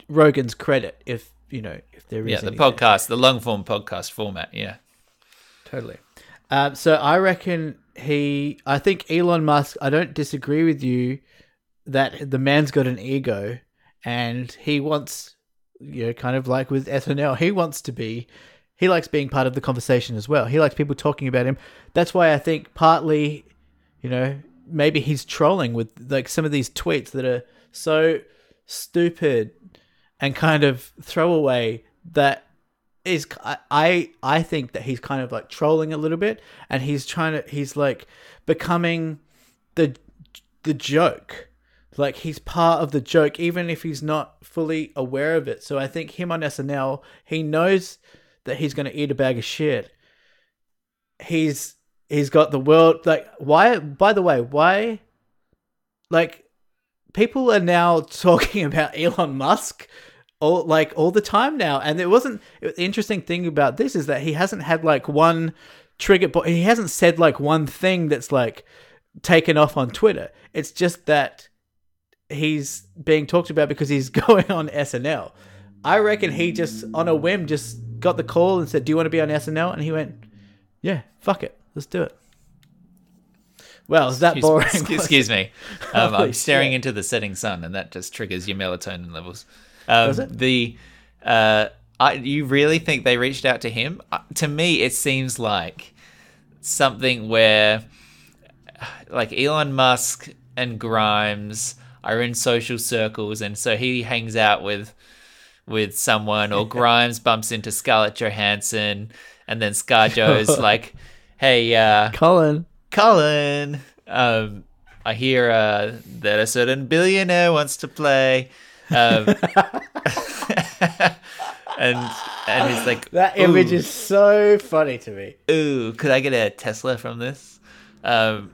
Rogan's credit. If you know, if there is Yeah, the podcast, the long form podcast format. Yeah. Totally. Um, so I reckon he. I think Elon Musk. I don't disagree with you that the man's got an ego, and he wants, you know, kind of like with SNL, he wants to be. He likes being part of the conversation as well. He likes people talking about him. That's why I think partly, you know, maybe he's trolling with like some of these tweets that are so stupid and kind of throwaway that is I- I I think that he's kind of like trolling a little bit and he's trying to he's like becoming the the joke like he's part of the joke even if he's not fully aware of it. So I think him on SNL he knows that he's going to eat a bag of shit. He's he's got the world like why by the way why like people are now (laughs) talking about Elon Musk all like all the time now. And it wasn't the interesting thing about this is that he hasn't had like one trigger but he hasn't said like one thing that's like taken off on Twitter. It's just that he's being talked about because he's (laughs) going on SNL I reckon he just on a whim just got the call and said do you want to be on SNL and he went yeah fuck it let's do it well is that Excuse, boring excuse, (laughs) excuse me. (laughs) Um, I'm staring shit. into the setting sun, and that just triggers your melatonin levels. Um, Does it? The uh, I, you really think they reached out to him? Uh, to me, it seems like something where, (sighs) like Elon Musk and Grimes are in social circles, and so he hangs out with with someone, or (laughs) Grimes bumps into Scarlett Johansson, and then ScarJo's (laughs) like, "Hey, uh, Colin Colin, um, I hear uh, that a certain billionaire wants to play. Um, (laughs) and and he's like, That image "Ooh, is so funny to me. ooh, could I get a Tesla from this? Um,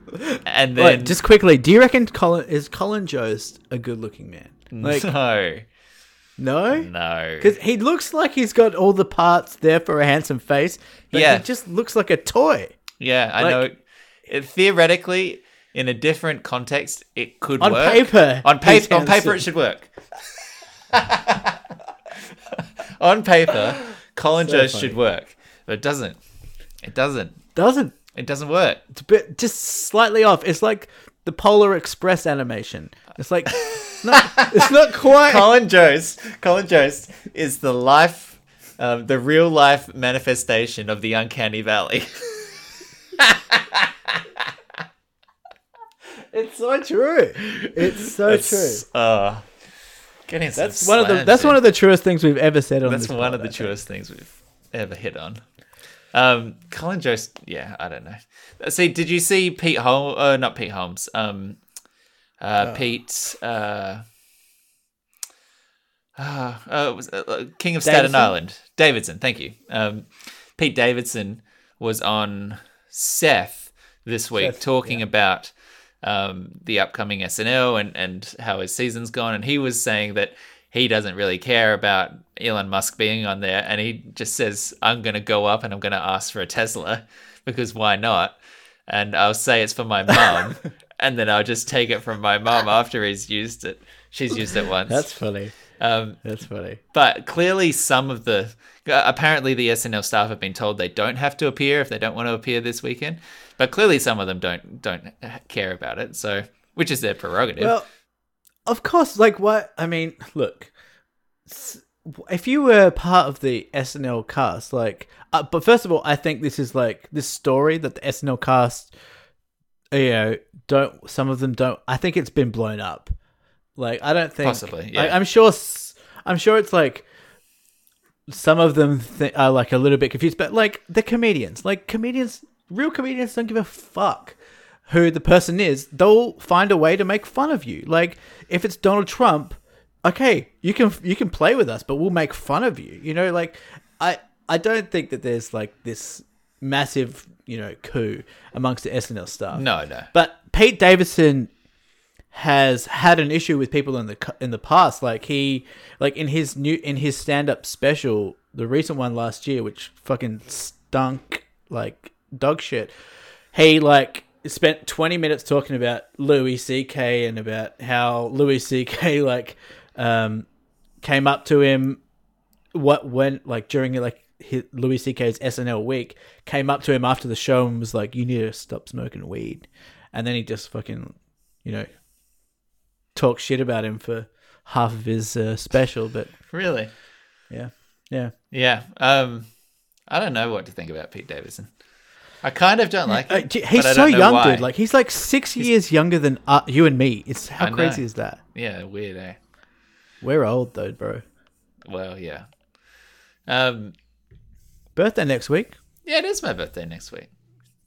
and Wait, then just quickly, do you reckon Colin is Colin Jost a good-looking man? Like, no, no, no, because he looks like he's got all the parts there for a handsome face. But Yeah. he just looks like a toy. yeah, I like- know. It, theoretically, in a different context, it could On work. paper, on paper, on paper, it should work. (laughs) on paper, Colin So Jost should work, but it doesn't. It doesn't. Doesn't It doesn't work. it's a bit just slightly off. It's like the Polar Express animation. It's like it's not, it's not (laughs) quite. Colin Jost, Colin Jost is the life, um, the real life manifestation of the uncanny valley. (laughs) It's so true. It's so true. Uh, getting That's one of the that's in. one of the truest things we've ever said on That's this. one pod, of the truest things we've ever hit on. Um, Colin Jost, yeah, I don't know. See, did you see Pete Holmes? Uh, not Pete Holmes. Um, uh, Oh. Pete. Uh, uh, uh, was, uh, King of Staten Island, Davidson. Thank you. Um, Pete Davidson was on Seth this week Seth, talking about um, the upcoming SNL and and how his season's gone, and he was saying that he doesn't really care about Elon Musk being on there, and he just says, "I'm going to go up and I'm going to ask for a Tesla (laughs) because why not?" And I'll say it's for my (laughs) mum, and then I'll just take it from my mum after he's used it. She's used it once. That's funny. um, That's funny. but clearly, some of the apparently the SNL staff have been told they don't have to appear if they don't want to appear this weekend. But clearly, some of them don't don't care about it. So, which is their prerogative. Well, of course, like what? I mean, look, if you were part of the SNL cast, like, uh, but first of all, I think this is like this story that the SNL cast, you know, don't some of them don't. I think it's been blown up. Like, I don't think Possibly, yeah. I, I'm sure. I'm sure it's like some of them th- are like a little bit confused, but like the comedians, like comedians, real comedians don't give a fuck who the person is. They'll find a way to make fun of you. Like if it's Donald Trump, okay, you can you can play with us, but we'll make fun of you. You know, like I I don't think that there's like this massive you know coup amongst the SNL staff. no, no. But Pete Davidson has had an issue with people in the in the past. Like he, like in his new in his stand up special, the recent one last year, which fucking stunk like dog shit. He like spent twenty minutes talking about Louis C.K. and about how Louis C.K. (laughs) like um came up to him what went like during like his, Louis C.K.'s SNL week came up to him after the show and was like, "You need to stop smoking weed," and then he just fucking, you know, talk shit about him for half of his uh, special. But Really? yeah, yeah, Yeah. Um, I don't know what to think about Pete Davidson. I kind of don't like Uh, him. gee, he's so know young, why. dude. Like he's like six years younger than uh, you and me. It's how I know. crazy is that? yeah, weird. Eh? We're old though, bro. Well, yeah. Um, Birthday next week. yeah, it is my birthday next week,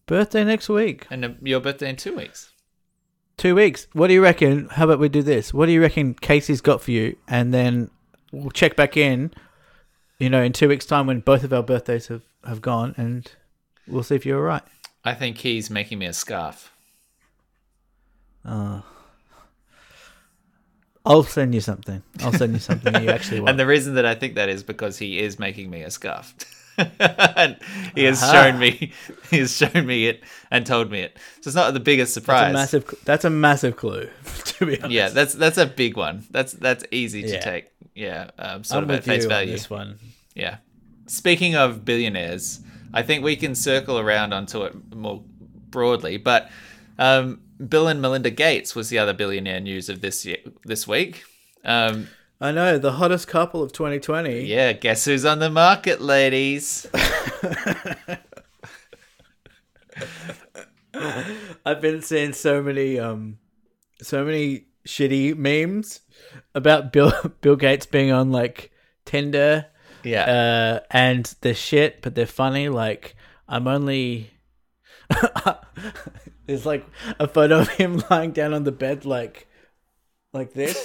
Birthday next week. and uh, your birthday in two weeks. Two weeks. What do you reckon? How about we do this? What do you reckon Casey's got for you? And then we'll check back in, you know, in two weeks' time when both of our birthdays have, have gone and we'll see if you're all right. I think he's making me a scarf. Uh, I'll send you something. I'll send you something you actually (laughs) want. And the reason that I think that is because he is making me a scarf. (laughs) and he has Aha. shown me (laughs) he has shown me it and told me it. So it's not the biggest that's surprise. a massive. That's a massive clue. To be honest. yeah, that's that's a big one. That's that's easy to Yeah. take. Yeah, um, sort I'm of at face you on value. this one. Yeah. Speaking of billionaires, I think we can circle around onto it more broadly. But um, Bill and Melinda Gates was the other billionaire news of this year, this week. Um, I know the hottest couple of 2020. yeah, guess who's on the market, ladies? (laughs) I've been seeing so many um so many shitty memes about Bill (laughs) Bill Gates being on like Tinder Yeah. uh and they're shit but they're funny like I'm only (laughs) There's like a photo of him (laughs) lying down on the bed like like this. (laughs)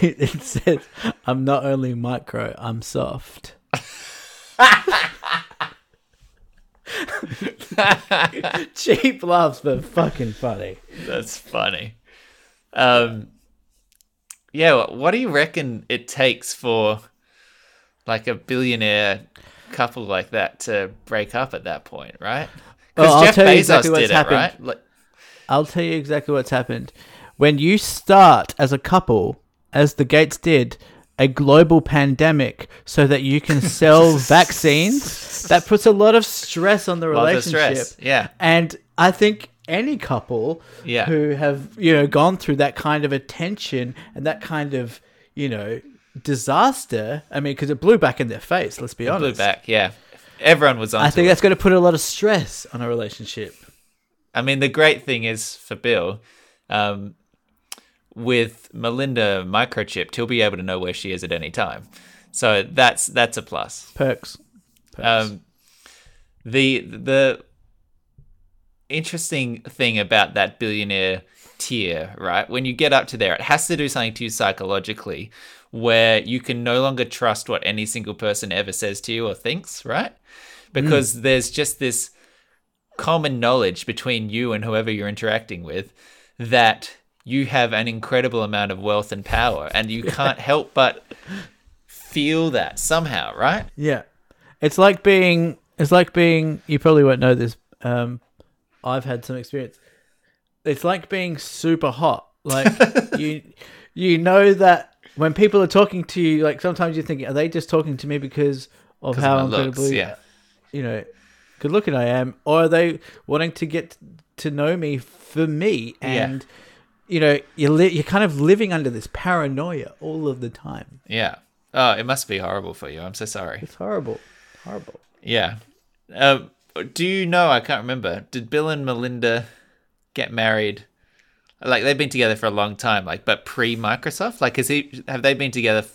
it says I'm not only micro, I'm soft. Cheap laughs but fucking funny. That's funny. Um, yeah, what do you reckon it takes for like a billionaire couple like that to break up at that point, right? Because Well, Jeff tell you Bezos exactly what's did it, happened. right? Like, I'll tell you exactly what's happened. When you start as a couple, as the Gates did, a global pandemic so that you can (laughs) sell vaccines, that puts a lot of stress on the relationship. Yeah, And I think any couple Yeah. who have, you know, gone through that kind of attention and that kind of, you know, disaster, I mean, because it blew back in their face, let's be blew honest. Blew back. Yeah, everyone was on. I think that's going to put a lot of stress on a relationship. I mean, the great thing is for Bill, um, with Melinda microchipped, he'll be able to know where she is at any time. So that's that's a plus. Perks. Um, the the interesting thing about that billionaire tier, right? When you get up to there, it has to do something to you psychologically, where you can no longer trust what any single person ever says to you or thinks, right? Because mm. there's just this common knowledge between you and whoever you're interacting with that you have an incredible amount of wealth and power, and you (laughs) can't help but feel that somehow, right? Yeah, it's like being. It's like being. You probably won't know this. Um, I've had some experience. It's like being super hot. Like (laughs) you, you know that when people are talking to you, like sometimes you think, are they just talking to me because of how of incredibly, looks, yeah. you know, good looking I am, or are they wanting to get to know me for me? And yeah. you know, you're li- you're kind of living under this paranoia all of the time. Yeah. Oh, it must be horrible for you. I'm so sorry. It's horrible. Horrible. Yeah. Um, do you know? I can't remember. Did Bill and Melinda get married? Like they've been together for a long time. Like, but pre Microsoft. Like, is he? Have they been together?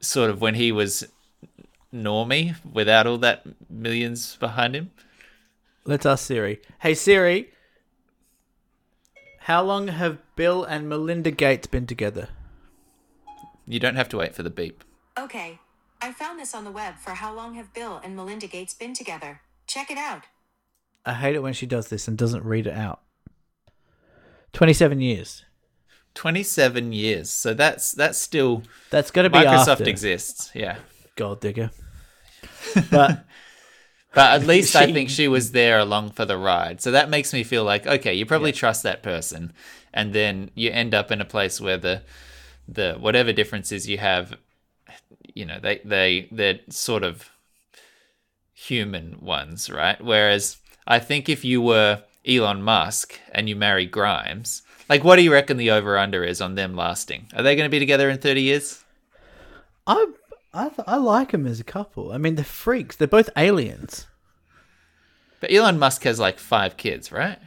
Sort of when he was normie without all that millions behind him. Let's ask Siri. Hey Siri, how long have Bill and Melinda Gates been together? You don't have to wait for the beep. Okay. I found this on the web for how long have Bill and Melinda Gates been together. Check it out. I hate it when she does this and doesn't read it out. 27 years. 27 years. So that's that's still That's got to be Microsoft after. exists. Yeah. Gold digger. (laughs) But but at least (laughs) she, I think she was there along for the ride. So that makes me feel like okay, you probably yeah. trust that person and then you end up in a place where the the whatever differences you have you know, they they they're sort of human ones, right? Whereas I think if you were Elon Musk and you marry Grimes, like what do you reckon the over under is on them lasting? Are they going to be together in 30 years? I I th- I like them as a couple. I mean, they're freaks. They're both aliens. But Elon Musk has like five kids, right?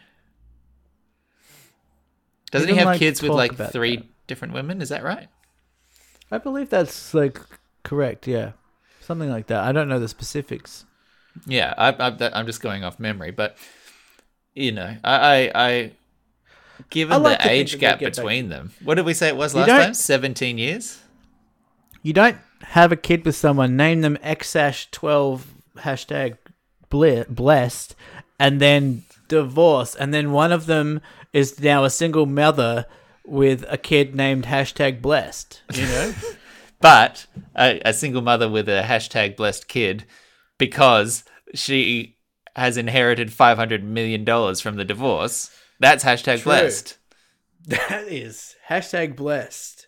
Doesn't he have like kids with like three that. different women? Is that right? I believe that's like correct. Yeah, something like that. I don't know the specifics. Yeah, I, I, am just going off memory, but you know, I, I, I given like the age gap between them, what did we say it was last time? Seventeen years. You don't have a kid with someone, name them xash12 hashtag blessed, and then divorce, and then one of them is now a single mother with a kid named hashtag blessed. You know. (laughs) but a, a single mother with a hashtag blessed kid because she has inherited five hundred million dollars from the divorce. That's hashtag True. blessed. That is hashtag blessed.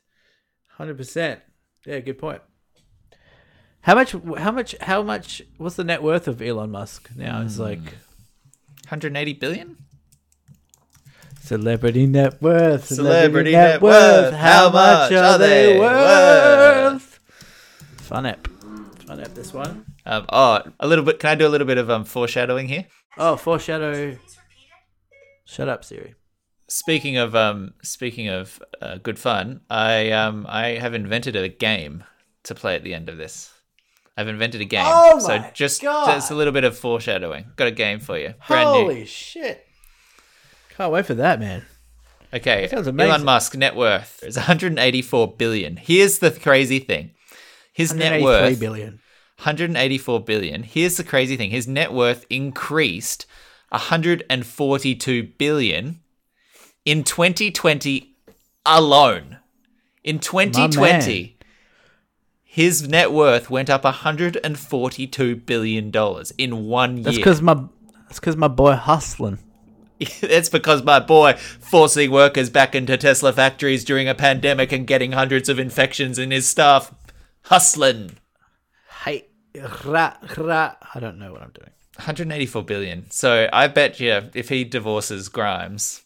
Hundred percent. Yeah, good point. How much? How much? How much? What's the net worth of Elon Musk now? It's hmm. like 180 billion. Celebrity net worth. Celebrity, Celebrity net, net worth. How much are they worth? Fun app. Fun app. This one. Um, oh, a little bit. Can I do a little bit of um, foreshadowing here? Oh, foreshadow. Shut up, Siri. Speaking of um, speaking of uh, good fun, I um, I have invented a game to play at the end of this. I've invented a game. Oh so just God. just a little bit of foreshadowing. Got a game for you. Brand Holy new. shit! Can't wait for that, man. Okay, Elon Musk net worth is 184 billion. Here's the crazy thing: his net worth billion. 184 billion. Here's the crazy thing his net worth increased 142 billion in 2020 alone. In 2020, his net worth went up 142 billion dollars in one that's year. Cause my, that's because my boy hustling. (laughs) it's because my boy forcing workers back into Tesla factories during a pandemic and getting hundreds of infections in his staff. Hustling. I don't know what I'm doing. 184 billion. So I bet you if he divorces Grimes,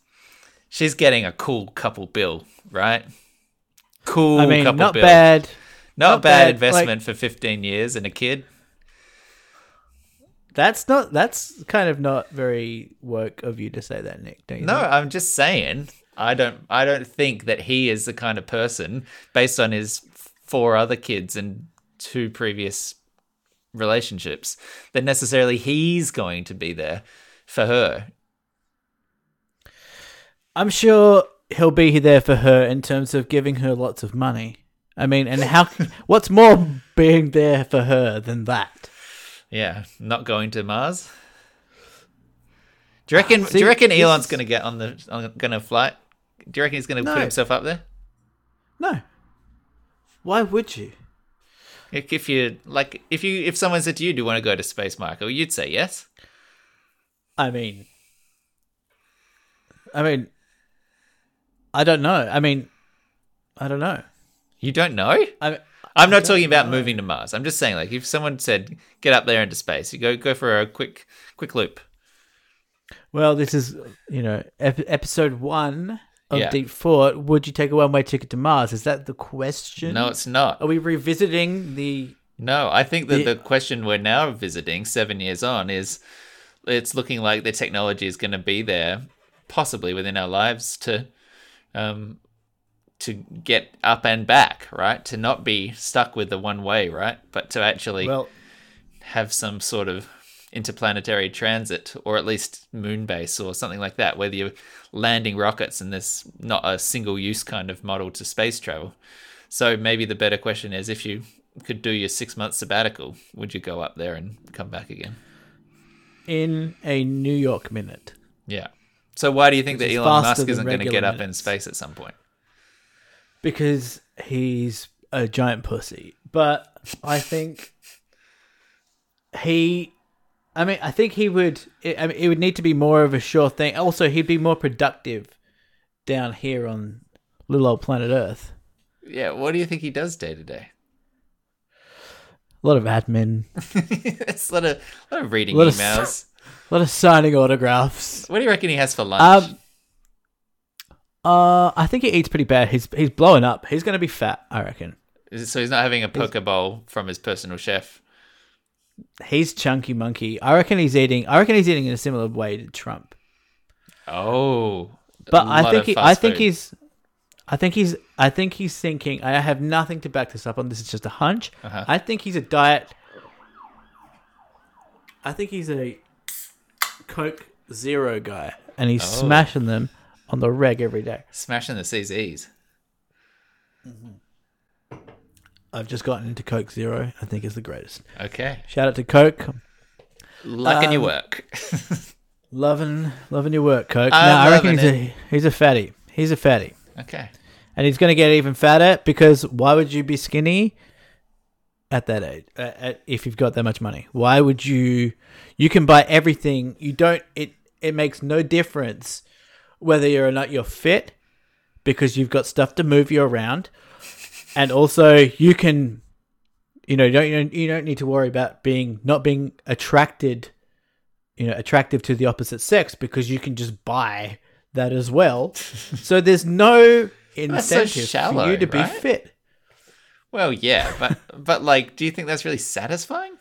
she's getting a cool couple bill, right? Cool I mean, couple not bill. Bad. Not, not bad. investment like, for 15 years and a kid. That's not. That's kind of not very woke of you to say that, Nick. no, think? I'm just saying. I don't. I don't think that he is the kind of person, based on his four other kids and two previous relationships, then necessarily he's going to be there for her. I'm sure he'll be there for her in terms of giving her lots of money. I mean, and how? (laughs) what's more being there for her than that? Yeah, not going to Mars. Do you reckon? See, do you reckon Elon's going to get on the on, going to flight? Do you reckon he's going to No. put himself up there? No. Why would you? If, if you like, if you if someone said to you, "Do you want to go to space, Michael?" You'd say yes. I mean, I mean, I don't know. I mean, I don't know. You don't know. I I'm not talking about moving to Mars. I'm just saying, like, if someone said, "Get up there into space," you go go for a quick quick loop. well, this is you know ep- episode one of Yeah. Deep Thought. Would you take a one way ticket to Mars? Is that the question? No, it's not. Are we revisiting the? No, I think that The- the question we're now visiting, seven years on, is it's looking like the technology is going to be there, possibly within our lives, to um, to get up and back, right? To not be stuck with the one way, right? But to actually Well, have some sort of interplanetary transit, or at least moon base, or something like that, whether you're landing rockets and there's not a single use kind of model to space travel. So maybe the better question is if you could do your six month sabbatical, would you go up there and come back again? in a New York minute. Yeah. So why do you think that Which that Elon Musk isn't going to get up in space at some point? because he's a giant pussy. But I think he, I mean, I think he would. It, I mean, it would need to be more of a sure thing. Also, he'd be more productive down here on little old planet Earth. Yeah. What do you think he does day to day? A lot of admin, (laughs) It's a lot of, a lot of reading a Lot of- emails. (laughs) a lot of signing autographs. What do you reckon he has for lunch? Um, uh, I think he eats pretty bad. He's he's blowing up. He's gonna be fat. I reckon. So he's not having a poke bowl from his personal chef. He's chunky monkey. I reckon he's eating. I reckon he's eating in a similar way to Trump. Oh, But a I lot think he, I think food. he's I think he's I think he's thinking I have nothing to back this up on this is just a hunch. Uh-huh. I think he's a diet I think he's a Coke Zero guy and he's Oh. smashing them on the reg every day. smashing the CZs. I've just gotten into Coke Zero. I think is the greatest. Okay, Shout out to Coke. luck in your Um, work. (laughs) Loving loving your work, Coke. I'm no, I reckon he's loving a he's a fatty. He's a fatty. okay, and he's going to get even fatter because why would you be skinny at that age uh, at, if you've got that much money why would you you can buy everything you don't it it makes no difference whether you're or not you're fit because you've got stuff to move you around and also you can you know you don't you don't, need to worry about being not being attracted you know attractive to the opposite sex because you can just buy that as well. (laughs) So there's no That's so incentive shallow, for you to be fit. Well, yeah, but but like, do you think that's really satisfying?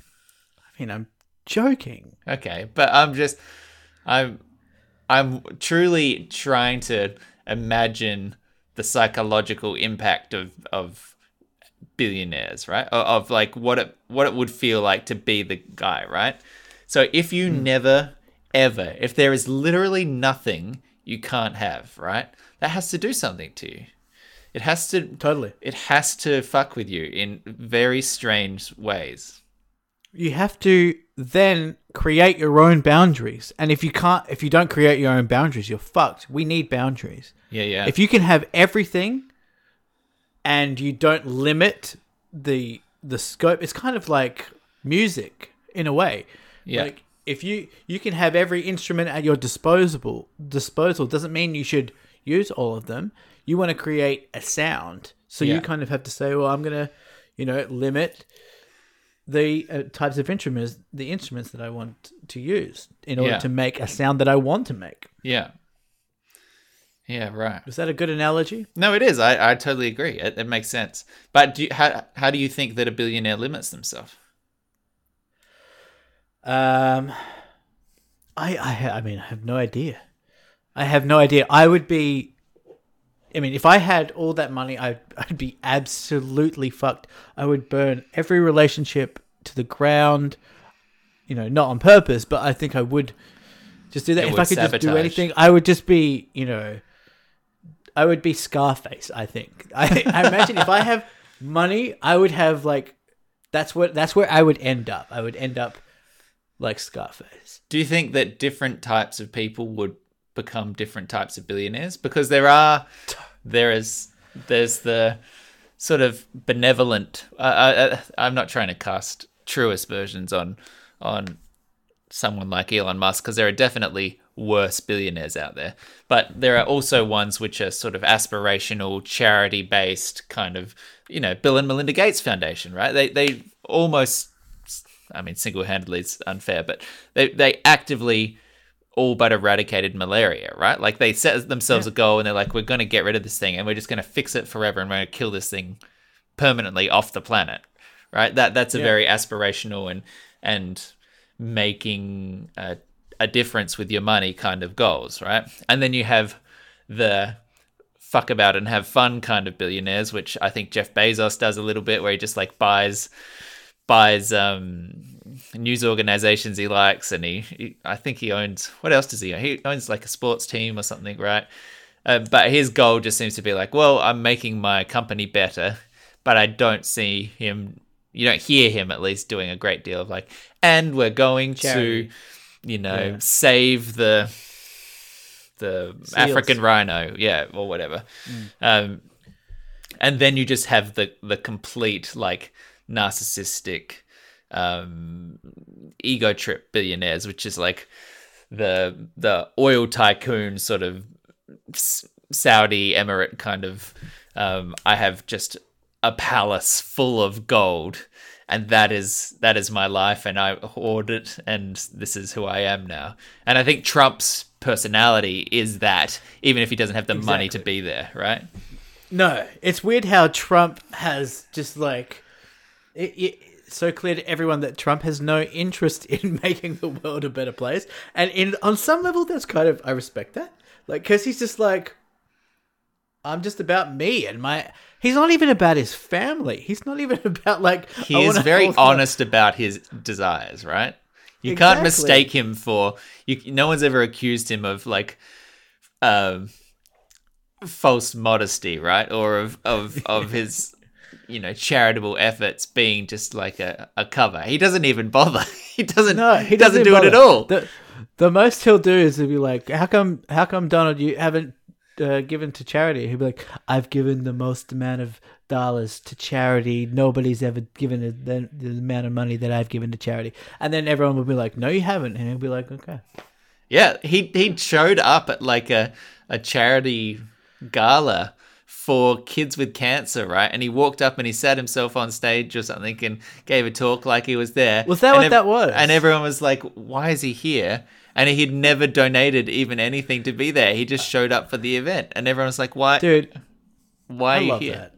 i mean i'm joking. Okay, but I'm just, I'm, I'm truly trying to imagine the psychological impact of of billionaires, right? Of, of like what it what it would feel like to be the guy, right? So if you hmm. never ever, if there is literally nothing you can't have, right? That has to do something to you. It has to totally it has to fuck with you in very strange ways. you have to then create your own boundaries and if you can't if you don't create your own boundaries you're fucked we need boundaries Yeah, yeah. if you can have everything and you don't limit the the scope it's kind of like music in a way Yeah. like if you you can have every instrument at your disposable disposal doesn't mean you should use all of them you want to create a sound so Yeah. you kind of have to say well i'm gonna you know limit the uh, types of instruments the instruments that i want to use in order Yeah. to make a sound that i want to make yeah. Yeah, right. is that a good analogy No, it is. I, I totally agree. It, it makes sense. But do you, how how do you think that a billionaire limits themselves? Um, I, I, I mean, I have no idea. I have no idea. I would be, I mean, if I had all that money, I'd, I'd be absolutely fucked. I would burn every relationship to the ground. You know, not on purpose, but I think I would just do that. It if I could just do anything, I would just be, you know, I would be Scarface. I think. (laughs) I, I imagine if I have money, I would have like, that's what that's where I would end up. I would end up like Scarface. Do you think that different types of people would become different types of billionaires? Because there are, there is, there's the sort of benevolent. Uh, I, I'm not trying to cast truest versions on on someone like Elon Musk because there are definitely worse billionaires out there, but there are also ones which are sort of aspirational, charity based kind of, you know, Bill and Melinda Gates Foundation, right? They they almost I mean, single handedly is unfair, but they, they actively all but eradicated malaria, right? Like they set themselves a goal and they're like, we're going to get rid of this thing and we're just going to fix it forever and we're going to kill this thing permanently off the planet, right? That that's a Yeah. very aspirational and and making a, a difference with your money kind of goals, right? And then you have the fuck about and have fun kind of billionaires, which I think Jeff Bezos does a little bit, where he just like buys buys um news organizations he likes and he, he i think he owns what else does he own he owns like a sports team or something right uh, but his goal just seems to be like well i'm making my company better but i don't see him you don't hear him at least doing a great deal of like and we're going Charity. to you know Yeah. save the the Seals. african rhino yeah or whatever um and then you just have the the complete like narcissistic um ego trip billionaires which is like the the oil tycoon sort of S- saudi emirate kind of um i have just a palace full of gold and that is that is my life and i hoard it and this is who i am now. And i think trump's personality is that even if he doesn't have the money to be there right? No, it's weird how Trump has just like it, it, so clear to everyone that Trump has no interest (laughs) in making the world a better place, and in on some level, that's kind of I respect that, like because he's just like, I'm just about me and my. He's not even about his family. He's not even (laughs) about like. he is very honest about his desires, right? You can't mistake him for you. No one's ever accused him of like um, false modesty, right? Or of of of (laughs) his you know charitable efforts being just like a, a cover. He doesn't even bother. (laughs) He doesn't. No, he doesn't, do it at all. The, the most he'll do is he'll be like, "How come? How come, Donald, you haven't uh, given to charity?" He'd be like, "I've given the most amount of dollars to charity. Nobody's ever given the, the, the amount of money that I've given to charity." And then everyone would be like, "No, you haven't," and he'd be like, "Okay." Yeah, he he showed up at like a a charity gala for kids with cancer, right? And he walked up and he sat himself on stage or something and gave a talk like he was there. Was that And what that was? And everyone was like, "Why is he here?" And he'd never donated even anything to be there. He just showed up for the event, and everyone was like, "Why? Dude, why are I you love here?" that.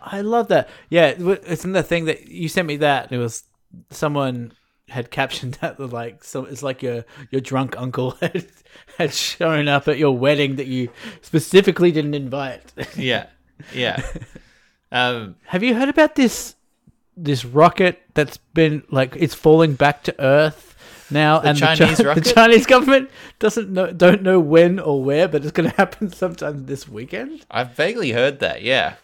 I love that. Yeah, it's the thing that you sent me that it was someone had captioned (laughs) that like so it's like your your drunk uncle (laughs) had, had shown up at your wedding that you specifically didn't invite. (laughs) Yeah, yeah. Um, Have you heard about this this rocket that's been like it's falling back to Earth now, The and Chinese the, Chi- rocket? the Chinese government doesn't know don't know when or where, but it's going (laughs) to happen sometime this weekend. I've vaguely heard that. Yeah.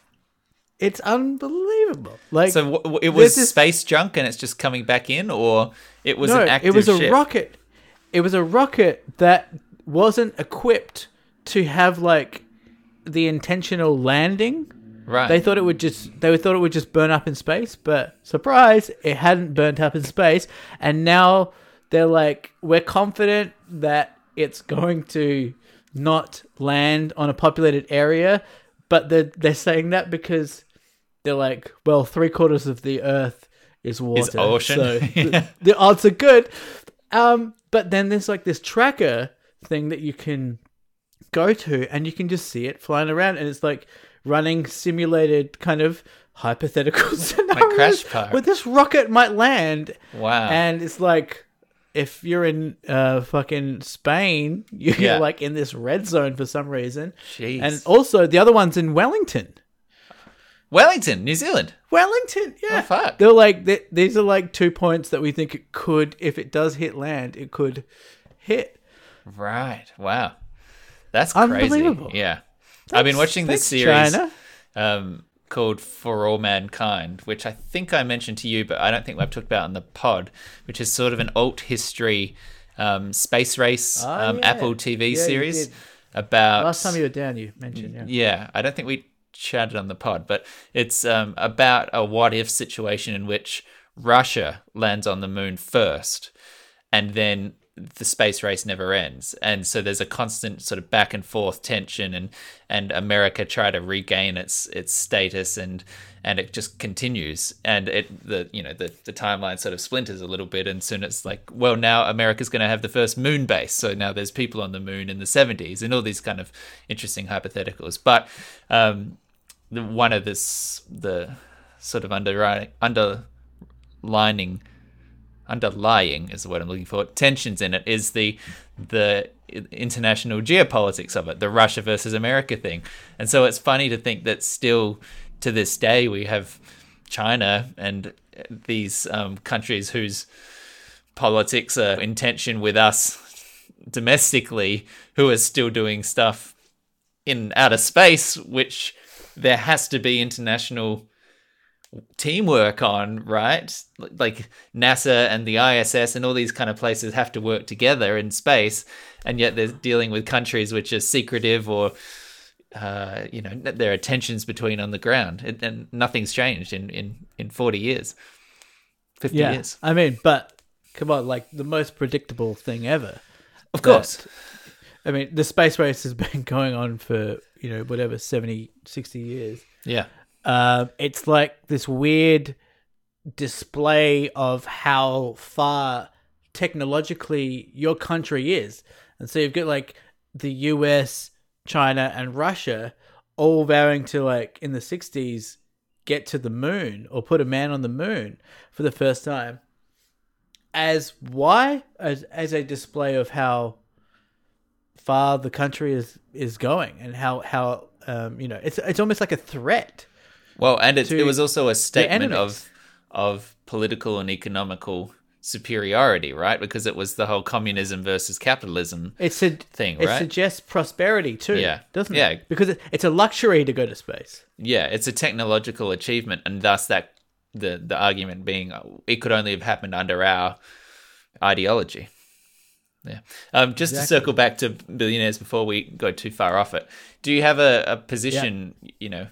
It's unbelievable. Like So w- w- it was this- space junk, and it's just coming back in, or it was no, an active it was a ship? rocket. It was a rocket that wasn't equipped to have like the intentional landing. Right. They thought it would just they thought it would just burn up in space, but surprise, it hadn't burnt up in space, and now they're like, we're confident that it's going to not land on a populated area, but they're they're saying that because they're like, well, three quarters of the Earth is water, ocean. so (laughs) the, the odds are good. Um, but then there's like this tracker thing that you can go to, and you can just see it flying around, and it's like running simulated kind of hypothetical (laughs) scenarios Crash where this rocket might land, wow. and it's like if you're in uh fucking Spain, (laughs) you're Yeah. like in this red zone for some reason. Jeez. And also the other one's in Wellington. Wellington, New Zealand. Wellington, yeah. Oh, fuck. They're like th- these are like two points that we think it could, if it does hit land, it could hit. Right. Wow. That's crazy. Unbelievable. Yeah. I've been watching this series China. um, called For All Mankind, which I think I mentioned to you, but I don't think we've talked about on the pod, which is sort of an alt history um, space race Oh, um, yeah. Apple TV Yeah, series about. Last time you were down, you mentioned yeah. Yeah, I don't think we chatted on the pod, but it's um, about a what if situation in which Russia lands on the moon first, and then the space race never ends, and so there's a constant sort of back and forth tension, and and America try to regain its its status, and and it just continues, and it the you know the the timeline sort of splinters a little bit, and soon it's like well now America's going to have the first moon base, so now there's people on the moon in the 70s, and all these kind of interesting hypotheticals, but um, the one of this the sort of underlying underlining underlying is the word I'm looking for tensions in it is the the international geopolitics of it the Russia versus America thing. And so it's funny to think that still to this day we have China and these um, countries whose politics are in tension with us domestically who are still doing stuff in outer space which there has to be international teamwork on, right? Like NASA and the ISS and all these kind of places have to work together in space, and yet they're dealing with countries which are secretive or, uh, you know, there are tensions between on the ground, and, and nothing's changed in, in, in 40 years, 50 Yeah. years. I mean, but come on, like the most predictable thing ever. Of course. I mean, the space race has been (laughs) going on for, you know, whatever, 70, 60 years. Yeah. Um, it's like this weird display of how far technologically your country is. And so you've got like the US, China, and Russia all vowing to, like, in the 60s, get to the moon or put a man on the moon for the first time. As why? As, as a display of how far the country is is going and how how um, you know it's it's almost like a threat. Well, and it, it was also a statement of of political and economical superiority, right? Because it was the whole communism versus capitalism It's a thing, right? It suggests prosperity too, Yeah. doesn't Yeah. it? Because it, it's a luxury to go to space. yeah, it's a technological achievement, and thus that the the argument being uh, it could only have happened under our ideology. Yeah. Um, just to circle back to billionaires before we go too far off it, do you have a, a position, you know,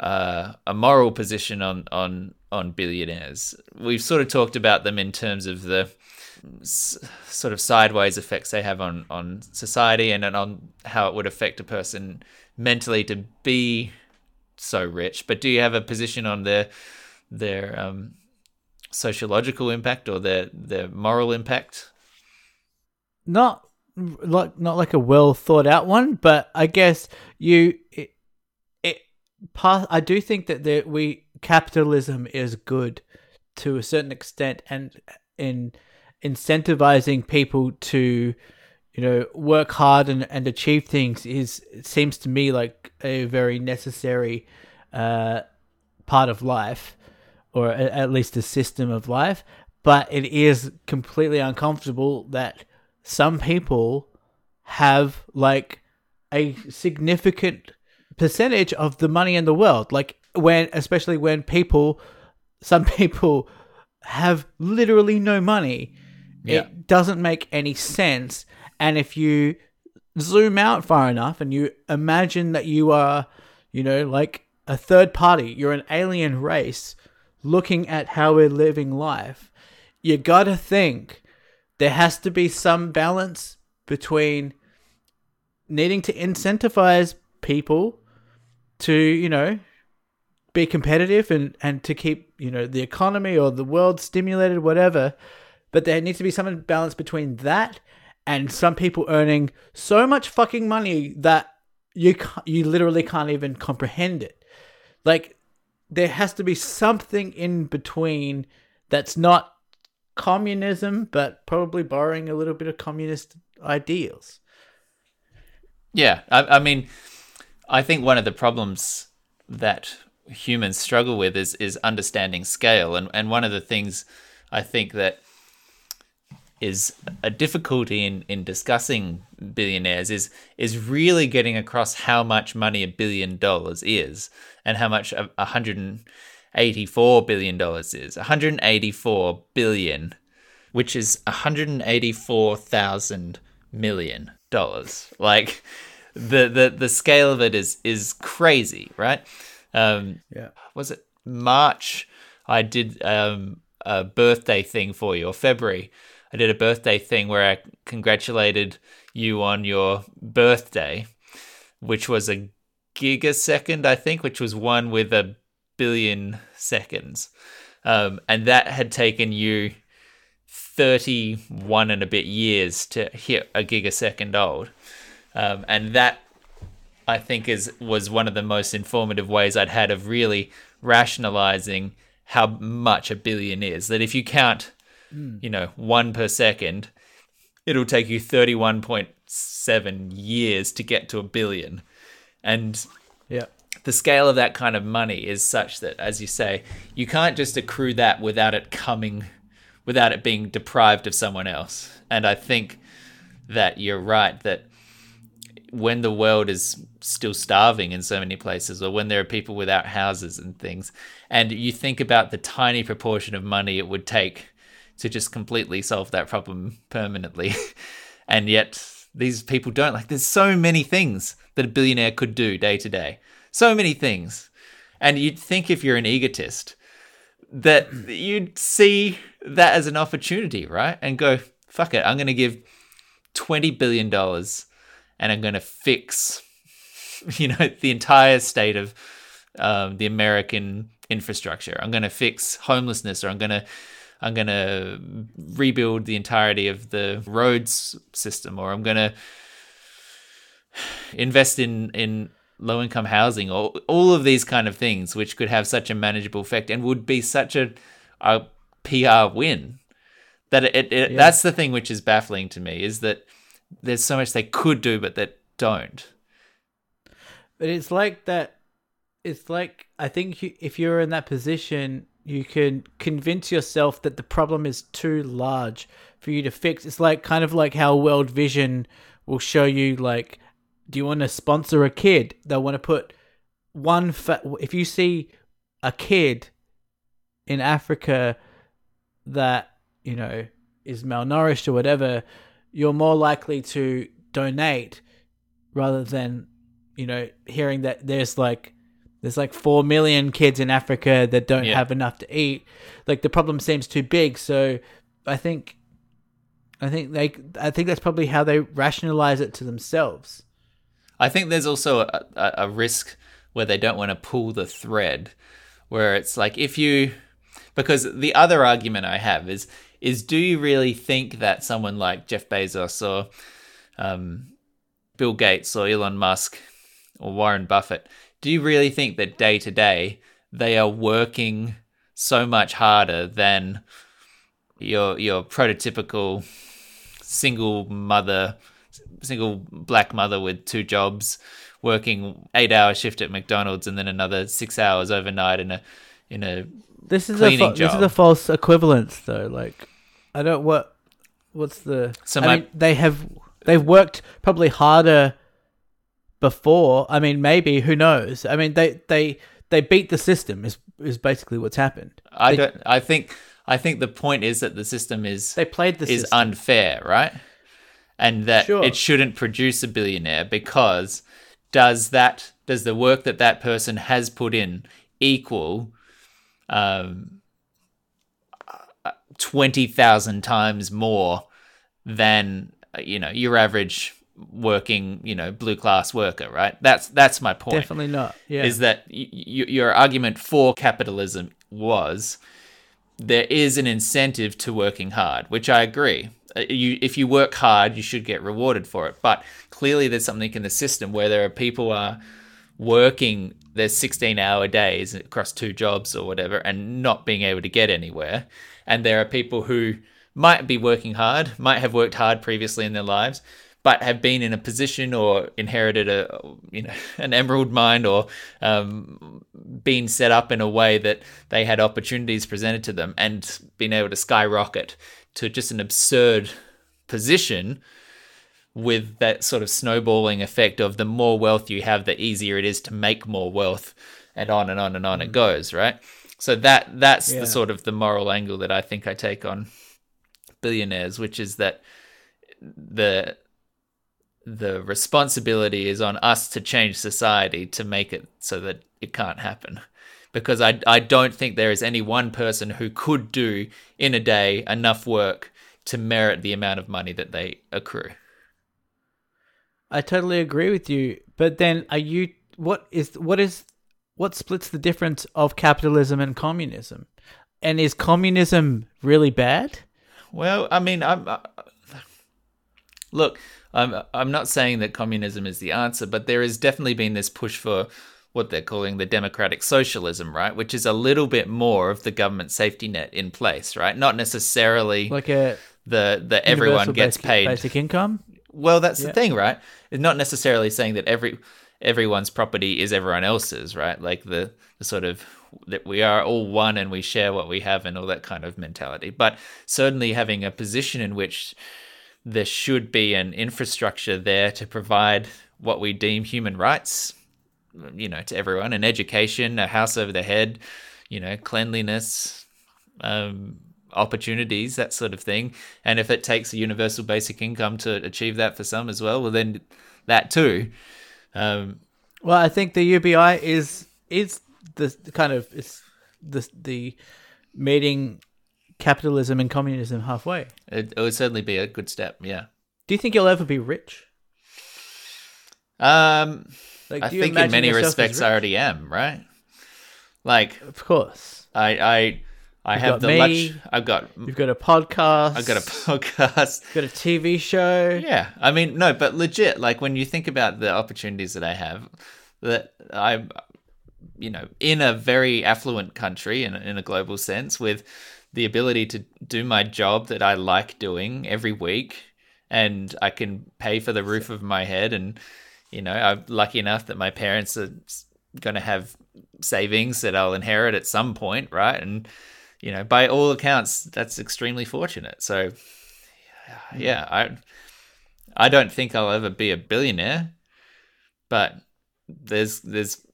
uh, a moral position on on on billionaires? We've sort of talked about them in terms of the s- sort of sideways effects they have on on society and on how it would affect a person mentally to be so rich. But do you have a position on their their um, sociological impact or their their moral impact? Not like not like a well thought out one, but I guess you it I do think that we capitalism is good to a certain extent, and in incentivizing people to you know work hard and, and achieve things is seems to me like a very necessary uh, part of life or a- at least a system of life. But it is completely uncomfortable that some people have like a significant percentage of the money in the world like when especially when people some (laughs) people have literally no money Yeah. it doesn't make any sense and if you zoom out far enough and you imagine that you are you know like a third party you're an alien race looking at how we're living life you gotta think there has to be some balance between needing to incentivize people to you know be competitive and and to keep you know the economy or the world stimulated whatever but there needs to be some balance between that and some people earning so much fucking money that you you literally can't even comprehend it like there has to be something in between that's not communism, but probably borrowing a little bit of communist ideals. Yeah, I, I mean, I think one of the problems that humans struggle with is is understanding scale, and and one of the things I think that is a difficulty in, in discussing billionaires is is really getting across how much money a billion dollars is and how much a, a hundred and eighty four billion dollars is. 184 billion, which is 184,000 million dollars. Like the, the the scale of it is is crazy, right? Um, Yeah. was it March? I did um, a birthday thing for you, or February. I did a birthday thing where I congratulated you on your birthday, which was a gigasecond, I think, which was one with a billion seconds. Um, and that had taken you 31 and a bit years to hit a gigasecond old. Um, and that I think is was one of the most informative ways I'd had of really rationalizing how much a billion is. That if you count, you know, one per second, it'll take you 31.7 years to get to a billion. And Yeah. the scale of that kind of money is such that, as you say, you can't just accrue that without it coming, without it being deprived of someone else. And I think that you're right that when the world is still starving in so many places, or when there are people without houses and things, and you think about the tiny proportion of money it would take to just completely solve that problem permanently, (laughs) and yet these people don't. Like, there's so many things that a billionaire could do day to day, so many things, and you'd think if you're an egotist that you'd see that as an opportunity, right? And go, fuck it, I'm going to give twenty billion dollars, and I'm going to fix, (laughs) you know, the entire state of um, the American infrastructure. I'm going to fix homelessness, or I'm going to, I'm going to rebuild the entirety of the roads system, or I'm going to invest in in low income housing, or all of these kind of things, which could have such a manageable effect and would be such a, a PR win. That it, it, Yeah. that's the thing which is baffling to me is that there's so much they could do but that don't. But it's like that. It's like I think you, if you're in that position, you can convince yourself that the problem is too large for you to fix. It's like kind of like how World Vision will show you like, do you want to sponsor a kid? They'll want to put one. Fa- if you see a kid in Africa that you know is malnourished or whatever, you're more likely to donate rather than you know hearing that there's like there's like 4 million kids in Africa that don't Yeah. have enough to eat. Like the problem seems too big. So i think i think they i think that's probably how they rationalize it to themselves. I think there's also a, a, a risk where they don't want to pull the thread, where it's like if you, because the other argument I have is is do you really think that someone like Jeff Bezos or um, Bill Gates or Elon Musk or Warren Buffett, do you really think that day to day they are working so much harder than your your prototypical single mother single black mother with two jobs working eight hour shift at McDonald's and then another six hours overnight in a in a this is a fa- this is a false equivalence though like i don't what what's the So I my- mean, they have they've worked probably harder before. I mean maybe who knows? I mean they they they beat the system is is basically what's happened. I They- don't I think I think the point is that the system is they played the is system. unfair, right? And that Sure. it shouldn't produce a billionaire because does that does the work that that person has put in equal um, twenty thousand times more than you know your average working you know blue class worker, right? That's that's my point definitely not yeah is that y- y- your argument for capitalism was there is an incentive to working hard, which I agree. Uh, You, if you work hard, you should get rewarded for it. But clearly, there's something in the system where there are people are working there's 16 hour days across two jobs or whatever and not being able to get anywhere. And there are people who might be working hard, might have worked hard previously in their lives, but have been in a position or inherited a you know (laughs) an emerald mine or um, been set up in a way that they had opportunities presented to them and been able to skyrocket to just an absurd position with that sort of snowballing effect of the more wealth you have, the easier it is to make more wealth, and on and on and on mm. it goes, right? So that that's yeah. the sort of the moral angle that I think I take on billionaires, which is that the the responsibility is on us to change society to make it so that it can't happen. Because I, I don't think there is any one person who could do in a day enough work to merit the amount of money that they accrue. I totally agree with you. But then are you what is what is what splits the difference of capitalism and communism? And is communism really bad? Well, I mean, I'm uh, look, I'm I'm not saying that communism is the answer, but there has definitely been this push for what they're calling the democratic socialism, right? Which is a little bit more of the government safety net in place, right? Not necessarily like a the the everyone gets basic, paid basic income. Well, that's yeah. the thing, right? It's not necessarily saying that every everyone's property is everyone else's, right? Like the, the sort of that we are all one and we share what we have and all that kind of mentality. But certainly having a position in which there should be an infrastructure there to provide what we deem human rights, you know, to everyone, an education, a house over the head, you know, cleanliness, um, opportunities, that sort of thing. And if it takes a universal basic income to achieve that for some as well, well, then that too. Um, well, I think the UBI is is the kind of is the the meeting capitalism and communism halfway. It, it would certainly be a good step. Yeah. Do you think you'll ever be rich? Um, like, I think in many respects I already am. Right. Like, of course, I I I you've have the me, lux- I've got. You've got a podcast. I've got a (laughs) podcast. You've got a TV show. Yeah, I mean, no, but legit. Like when you think about the opportunities that I have, that I'm, you know, in a very affluent country in in a global sense, with the ability to do my job that I like doing every week, and I can pay for the roof of my head, and you know, I'm lucky enough that my parents are going to have savings that I'll inherit at some point, right? And you know, by all accounts, that's extremely fortunate. So, yeah, mm-hmm. I, I don't think I'll ever be a billionaire, but there's, there's,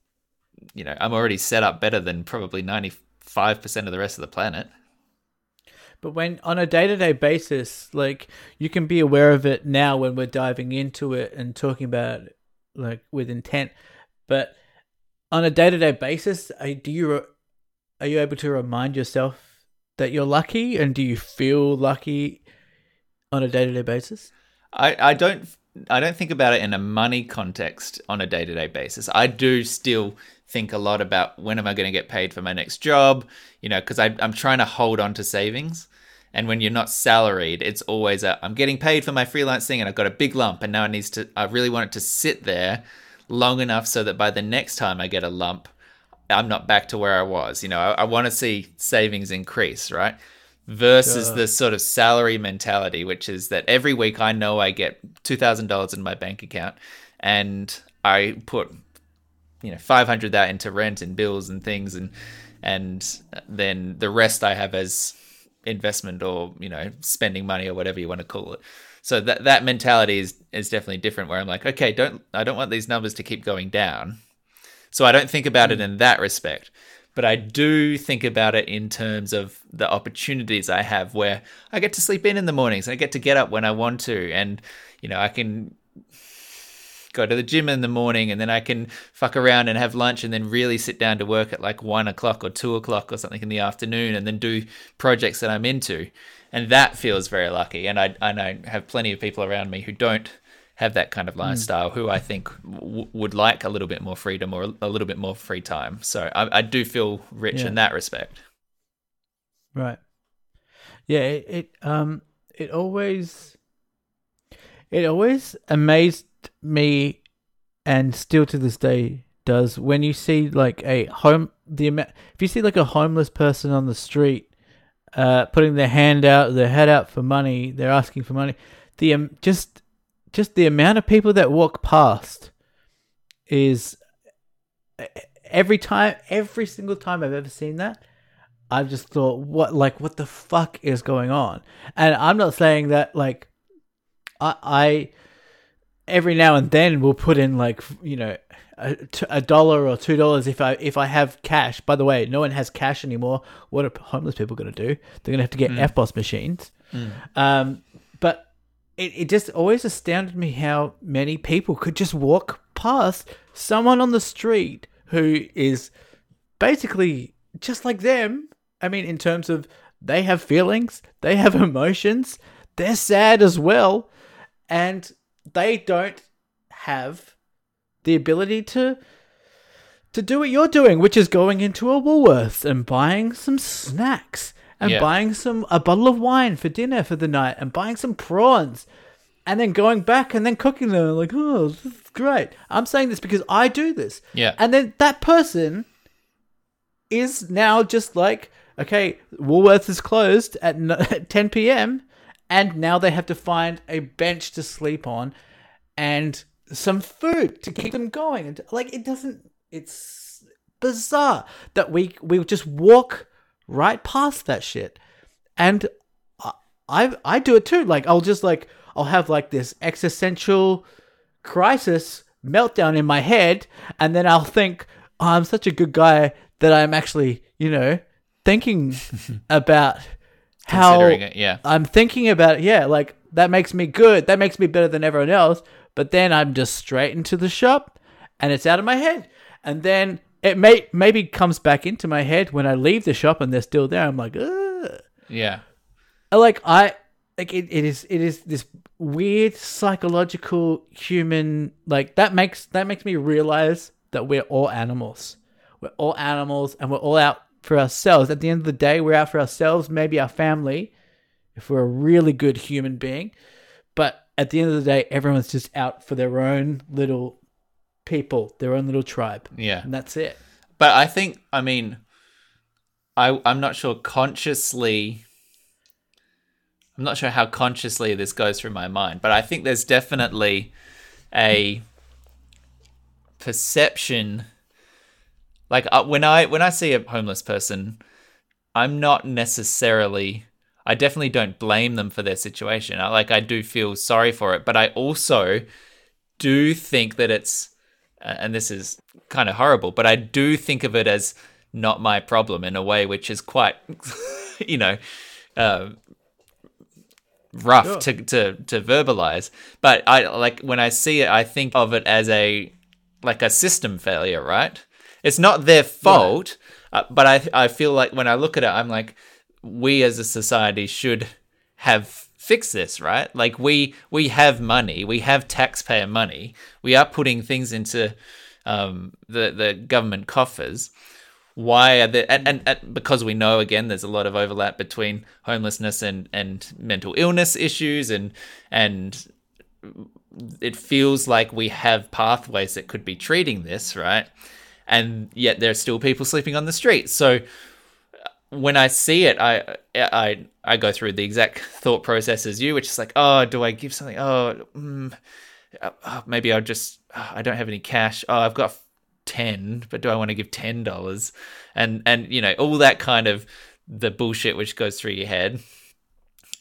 you know, I'm already set up better than probably ninety five percent of the rest of the planet. But when on a day to day basis, like you can be aware of it now when we're diving into it and talking about it, like with intent. But on a day to day basis, do you are you able to remind yourself that you're lucky and do you feel lucky on a day-to-day basis? I i don't i don't think about it in a money context on a day-to-day basis. I do still think a lot about when am i going to get paid for my next job you know because i'm trying to hold on to savings. And when you're not salaried it's always i'm getting paid for my freelance thing and i've got a big lump and now it needs to i really want it to sit there long enough so that by the next time i get a lump I'm not back to where I was. You know, I, I want to see savings increase, right? Versus the sort of salary mentality, which is that every week I know I get two thousand dollars in my bank account, and I put, you know, five hundred that into rent and bills and things, and and then the rest I have as investment or you know spending money or whatever you want to call it. So that that mentality is is definitely different. Where I'm like, okay, don't I don't want these numbers to keep going down. So I don't think about it hmm. in that respect. But I do think about it in terms of the opportunities I have where I get to sleep in in the mornings and I get to get up when I want to. And, you know, I can go to the gym in the morning and then I can fuck around and have lunch and then really sit down to work at like one o'clock or two o'clock or something in the afternoon and then do projects that I'm into. And that feels very lucky. And I, I know have plenty of people around me who don't have that kind of hmm. lifestyle mm. who I think w- would like a little bit more freedom or a little bit more free time. So I, I do feel rich yeah. in that respect. Right. Yeah. It, it um it always it always amazed me, and still to this day does when you see like a home the amount if you see like a homeless person on the street uh putting their hand out their head out for money they're asking for money the um, just just the amount of people that walk past is every time every single time I've ever seen that I've just thought what like what the fuck is going on and I'm not saying that like I I every now and then will put in like you know a, t- a dollar or two dollars if I if I have cash. By the way, no one has cash anymore. What are homeless people going to do? They're going to have to get EFTPOS machines. Um, but it, it just always astounded me how many people could just walk past someone on the street who is basically just like them. I mean, in terms of they have feelings, they have (laughs) emotions, they're sad as well, and they don't have the ability to to do what you're doing, which is going into a Woolworths and buying some snacks and Yeah. buying some a bottle of wine for dinner for the night and buying some prawns and then going back and then cooking them like oh this is great. I'm saying this because I do this. Yeah. And then that person is now just like okay, Woolworths is closed at (laughs) at 10 p.m. and now they have to find a bench to sleep on and some food to keep them going and like it doesn't it's bizarre that we we just walk right past that shit and I, I I do it too like I'll just like I'll have like this existential crisis meltdown in my head and then I'll think oh, I'm such a good guy that I'm actually you know thinking (laughs) about how it, yeah. I'm thinking about it. Yeah, like that makes me good. That makes me better than everyone else. But then I'm just straight into the shop, and it's out of my head. And then it may maybe comes back into my head when I leave the shop and they're still there. I'm like, Ugh. Yeah. like I like it, it is it is this weird psychological human like that makes that makes me realize that we're all animals. We're all animals and we're all out for ourselves. At the end of the day, we're out for ourselves, maybe our family, if we're a really good human being. But at the end of the day, everyone's just out for their own little people, their own little tribe. Yeah. And that's it. But I think, I mean, I I'm not sure consciously. I'm not sure how consciously this goes through my mind, but I think there's definitely a perception. Like uh, when I when I see a homeless person, I'm not necessarily. I definitely don't blame them for their situation. I, like I do feel sorry for it, but I also do think that it's and this is kind of horrible, but I do think of it as not my problem in a way which is quite, (laughs) you know, uh, rough Sure. to, to to verbalize. But I like when I see it, I think of it as a like a system failure, right? It's not their fault, uh, but I I feel like when I look at it, I'm like, we as a society should have fixed this, right? Like we we have money, we have taxpayer money, we are putting things into um, the the government coffers. Why are there? And, and, and because we know again, there's a lot of overlap between homelessness and and mental illness issues, and and it feels like we have pathways that could be treating this, right? And yet there's still people sleeping on the street. So when I see it, I I I go through the exact (laughs) thought process as you, which is like, oh, do I give something? Oh, mm, uh, maybe I'll just. I don't have any cash. Oh, I've got ten, but do I want to give ten dollars? And and you know all that kind of the bullshit which goes through your head,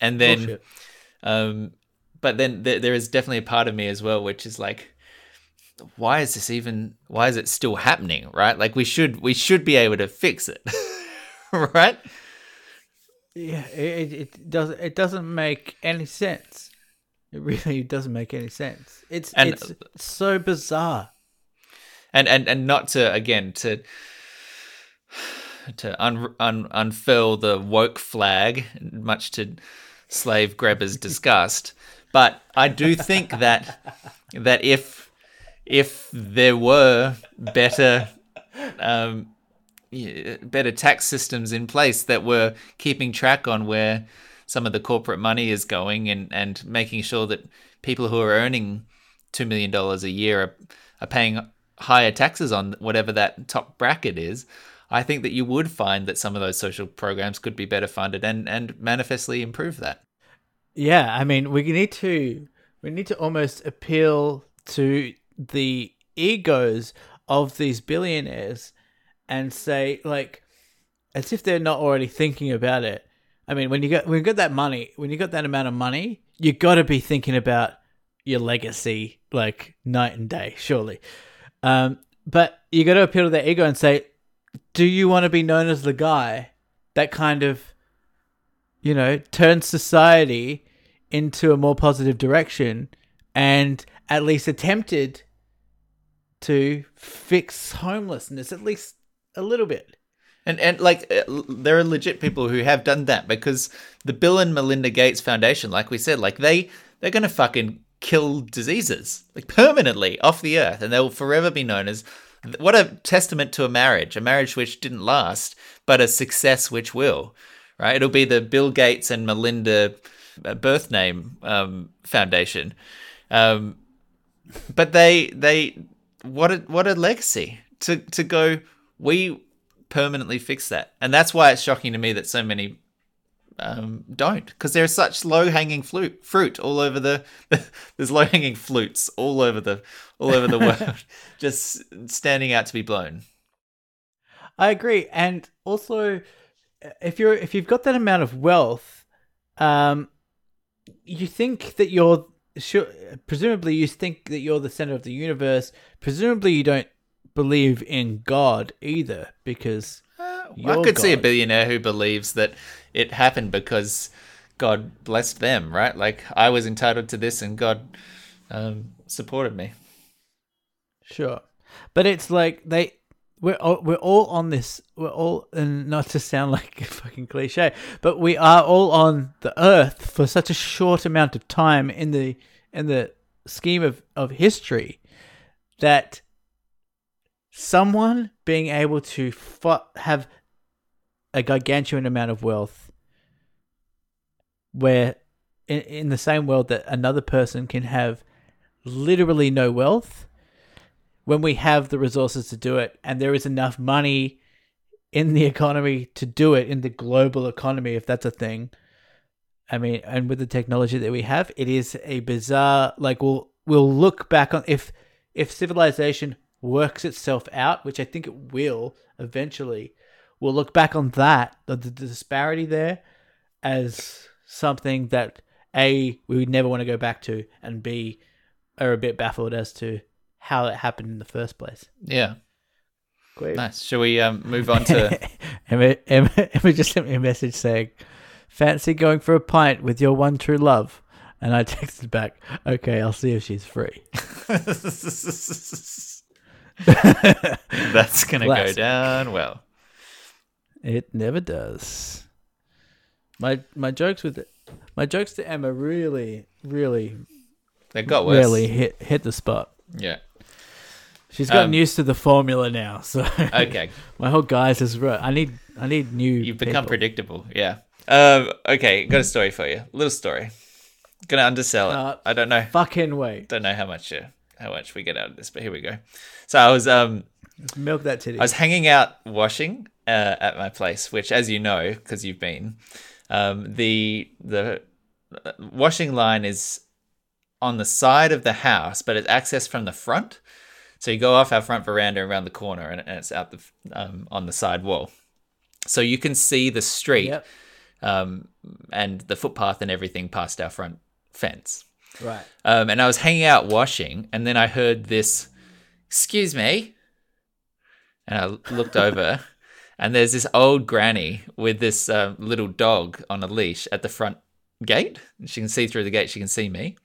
and then Bullshit. um, but then th- there is definitely a part of me as well, which is like, why is this even? Why is it still happening? Right? Like we should we should be able to fix it, (laughs) (laughs) right? Yeah, it, it, doesn't it doesn't make any sense. It really doesn't make any sense. It's And- it's so bizarre. And and and not to again to to un, un, unfurl the woke flag, much to slave grabbers' (laughs) disgust. But I do think that that if if there were better um, better tax systems in place that were keeping track on where some of the corporate money is going and, and making sure that people who are earning $2 million a year are, are paying higher taxes on whatever that top bracket is, I think that you would find that some of those social programs could be better funded and, and manifestly improve that. Yeah, I mean, we need to we need to almost appeal to the egos of these billionaires and say like as if they're not already thinking about it. I mean, when you got when you got that money, when you got that amount of money, you got to be thinking about your legacy like night and day, surely. Um, but you got to appeal to their ego and say, do you want to be known as the guy that kind of, you know, turns society into a more positive direction and at least attempted to fix homelessness at least a little bit? And and like uh, there are legit people who have done that because the Bill and Melinda Gates Foundation, like we said, like they they're gonna fucking kill diseases like permanently off the earth, and they will forever be known as what a testament to a marriage, a marriage which didn't last, but a success which will. Right? It'll be the Bill Gates and Melinda uh, birth name um, foundation, um, but they they what a what a legacy to to go we permanently fix that. And that's why it's shocking to me that so many um, don't, because there's such low hanging fruit fruit all over the. (laughs) there's low hanging flutes all over the all over the world, (laughs) just standing out to be blown. I agree, and also if you're if you've got that amount of wealth, um, you think that you're sure. Presumably, you think that you're the center of the universe. Presumably, you don't believe in God either, because uh, I could God. see a billionaire who believes that it happened because God blessed them, right? Like I was entitled to this, and God um, supported me. Sure, but it's like they we're all, we're all on this. We're all, and not to sound like a fucking cliche, but we are all on the earth for such a short amount of time in the in the scheme of of history that someone being able to have a gargantuan amount of wealth where in, in the same world that another person can have literally no wealth when we have the resources to do it and there is enough money in the economy to do it in the global economy if that's a thing i mean and with the technology that we have it is a bizarre like we'll we'll look back on if if civilization works itself out, which I think it will eventually, we'll look back on that, the, the disparity there, as something that A, we would never want to go back to, and B, are a bit baffled as to how it happened in the first place. Yeah. Great. Nice. Shall we um, move on to. (laughs) Emma, Emma, Emma just sent me a message saying, Fancy going for a pint with your one true love? And I (laughs) texted back, okay, I'll see if she's free. (laughs) (laughs) That's (laughs) gonna go down well. It never does. My my jokes with my jokes to Emma really, really, they got worse. Really hit hit the spot. Yeah. She's gotten um, used to the formula now, so okay. (laughs) my whole guys is right. I need I need new. You've become people. predictable. Yeah. Um. Okay. Got a story for you. Little story. Gonna undersell it. Uh, I don't know. Fucking wait. Don't know how much. Uh, how much we get out of this, but here we go. So I was um Let's milk that titty. I was hanging out washing uh, at my place, which, as you know, because you've been, um, the the uh, washing line is on the side of the house, but it's accessed from the front. So you go off our front veranda around the corner, and, and it's out the um, on the side wall, so you can see the street yep. um, and the footpath and everything past our front fence. Right. Um, and I was hanging out washing, and then I heard this, "Excuse me," and I looked (laughs) over, and there's this old granny with this uh, little dog on a leash at the front gate. She can see through the gate. She can see me,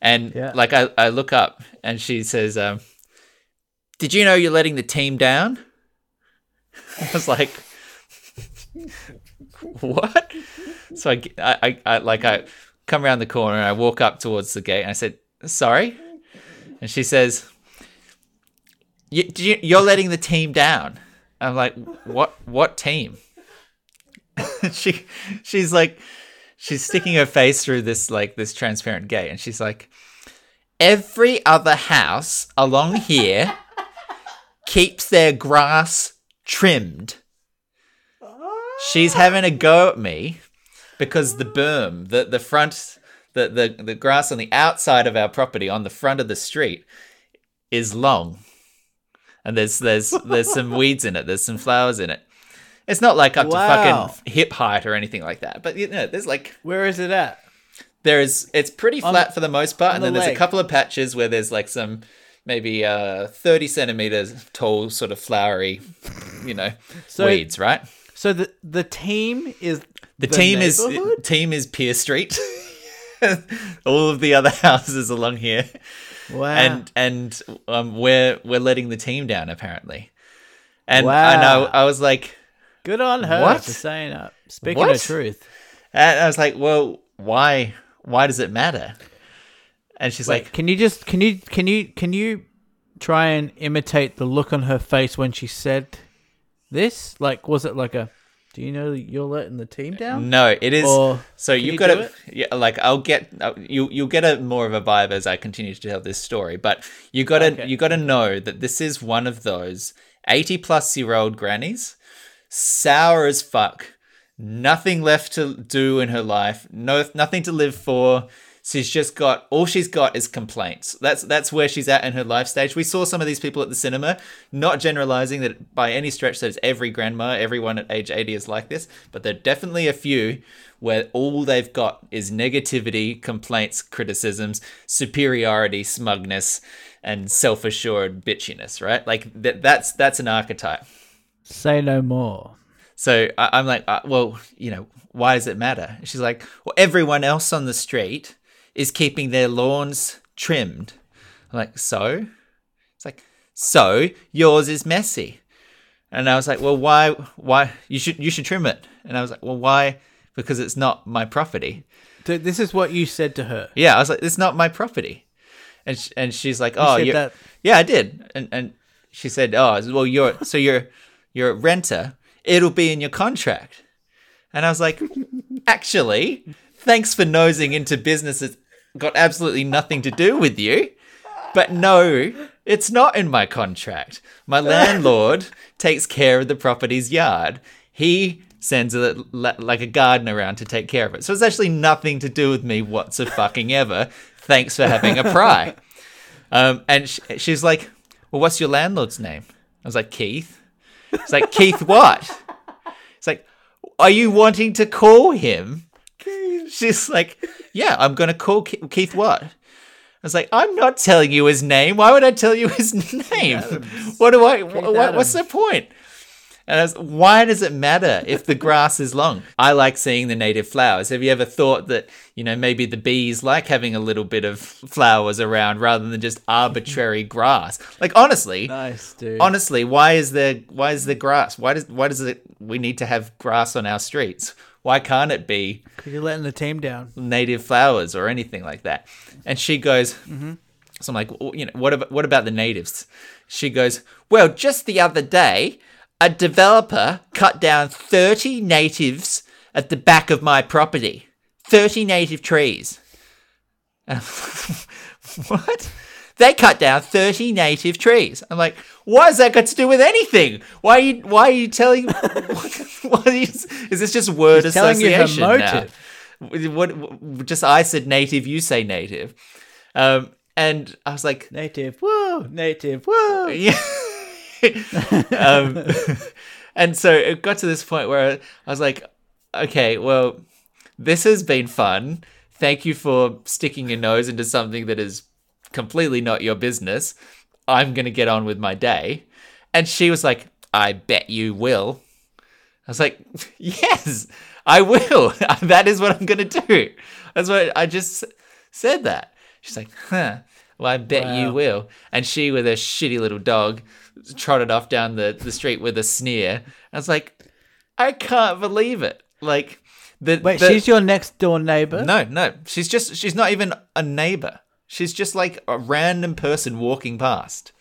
and yeah. like I, I look up, and she says, um, "Did you know you're letting the team down?" (laughs) I was like, (laughs) "What?" So I, I, I like I come around the corner and I walk up towards the gate and I said, "Sorry," and she says, "You're letting the team down." I'm like, "What? What team?" (laughs) she she's like, she's sticking her face through this like this transparent gate, and she's like, "Every other house along here." (laughs) keeps their grass trimmed. She's having a go at me because the berm, the, the front, the, the, the grass on the outside of our property on the front of the street is long. And there's there's there's some (laughs) weeds in it, there's some flowers in it. It's not like up Wow. to fucking hip height or anything like that. But you know, there's like Where is it at? there is it's pretty flat for the most part, and the then there's a couple of patches where there's like some maybe uh 30 centimeters tall, sort of flowery, you know, So- weeds, right? So the the team is The, team is team is Pier Street. (laughs) All of the other (laughs) houses along here, wow. and and um, we're we're letting the team down apparently. And I Wow. know I was like, good on her What? for saying up. Speaking What? of truth. and I was like, well, why why does it matter? And she's Wait, like, can you just can you can you can you try and imitate the look on her face when she said this? Like, was it like a? Do you know you're letting the team down? No, it is. Or so you've you got to, yeah, like, I'll get uh, you. You'll get a more of a vibe as I continue to tell this story. But you got to, Okay. you got to know that this is one of those eighty plus year old grannies, sour as fuck, nothing left to do in her life, no, nothing to live for. She's just got all she's got is complaints. That's that's where she's at in her life stage. We saw some of these people at the cinema, not generalizing that by any stretch that it's every grandma, everyone at age 80 is like this, but there are definitely a few where all they've got is negativity, complaints, criticisms, superiority, smugness, and self-assured bitchiness, right? Like that that's that's an archetype. Say no more. So I, I'm like, uh, well, you know, why does it matter? She's like, well, everyone else on the street is keeping their lawns trimmed. I'm like, so? It's like, so yours is messy. And I was like, well, why? Why you should you should trim it? And I was like, well, why? Because it's not my property. Th- This is what you said to her. Yeah, I was like, it's not my property. And sh- and she's like, oh, said you're, that- yeah, I did. And and she said, oh, well, you're so you're you're a renter. It'll be in your contract. And I was like, actually, thanks for nosing into business that's got absolutely nothing to do with you. But no, it's not in my contract. My landlord (laughs) takes care of the property's yard. He sends a like a gardener around to take care of it. So it's actually nothing to do with me whatsoever fucking ever. Thanks for having a pry. Um, and sh- she's like, "Well, what's your landlord's name?" I was like, "Keith." It's like, "Keith what?" It's like, "Are you wanting to call him?" She's like, "Yeah, I'm going to call Ke- Keith what?" I was like, "I'm not telling you his name. Why would I tell you his (laughs) name? What do I? What, what's the point?" And I was, why does it matter if the grass is long? I like seeing the native flowers. Have you ever thought that, you know, maybe the bees like having a little bit of flowers around rather than just arbitrary (laughs) grass? Like honestly, Nice, dude. honestly, why is there why is there grass? Why does why does it we need to have grass on our streets? Why can't it be Because you're letting the team down. native flowers or anything like that. And she goes, mm-hmm. so I'm like, "Well, you know, what about what about the natives? She goes, well, just the other day, a developer cut down 30 natives at the back of my property, 30 native trees. And I'm like, what? They cut down 30 native trees. I'm like, what has that got to do with anything? Why are you, why are you telling, (laughs) what is, is this just word She's telling you her association now? What, what, just I said native, you say native. Um, and I was like, Native. Whoa. Native. Whoa. yeah. (laughs) um, (laughs) and so it got to this point where I was like, okay, well, this has been fun. Thank you for sticking your nose into something that is completely not your business. I'm going to get on with my day. And she was like, I bet you will. I was like, (laughs) yes, I will. (laughs) that is what I'm going to do. That's what I just said that. She's like, huh. Well, I bet you will. And she, with her shitty little dog, trotted off down the, the street with a sneer. I was like, I can't believe it. Like, the, Wait, the- she's your next door neighbor? no, no. She's just, she's not even a neighbor. She's just like a random person walking past.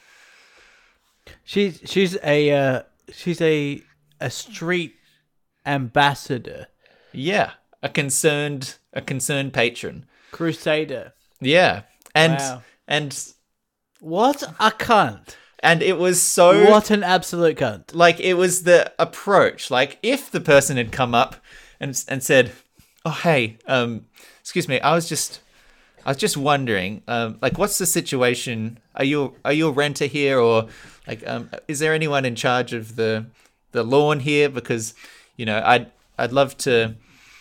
She's she's a uh, she's a a street ambassador, Yeah. A concerned, a concerned patron. crusader. Yeah. And, Wow. and What a cunt! and it was so What an absolute cunt. like it was the approach. Like if the person had come up and and said, "Oh hey, um, excuse me, I was just." I was just wondering, um, like, what's the situation? Are you are you a renter here, or like, um, is there anyone in charge of the the lawn here? Because you know, I'd I'd love to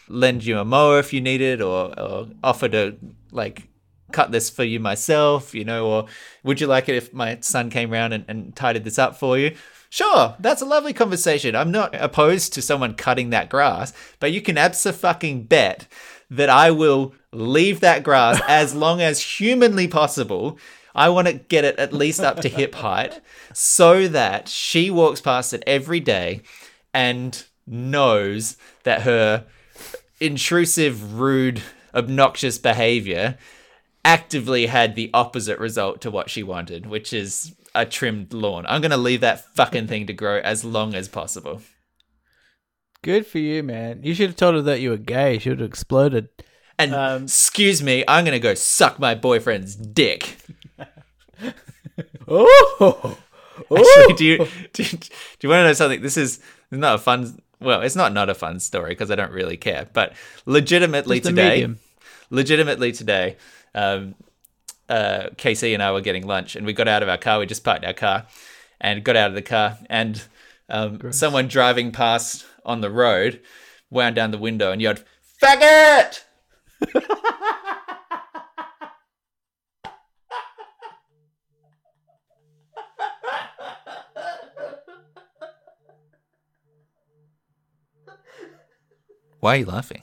lend you a mower if you need it, or or offer to like cut this for you myself, you know, or would you like it if my son came around and, and tidied this up for you? Sure, that's a lovely conversation. I'm not opposed to someone cutting that grass, but you can fucking bet that I will leave that grass (laughs) as long as humanly possible. I want to get it at least up to hip height (laughs) so that she walks past it every day and knows that her intrusive, rude, obnoxious behavior actively had the opposite result to what she wanted, which is a trimmed lawn. I'm going to leave that fucking thing to grow as long as possible. Good for you, man. You should have told her that you were gay. She would have exploded. And Um, excuse me, I'm going to go suck my boyfriend's dick. (laughs) Oh, (laughs) Actually, do you do, you- do you want to know something? This is not a fun. Well, it's not not a fun story because I don't really care. But legitimately today, medium. legitimately today, um, uh, Casey and I were getting lunch, and we got out of our car. We just parked our car, and got out of the car, and um, someone driving past on the road wound down the window and yelled, "Faggot!" Why are you laughing?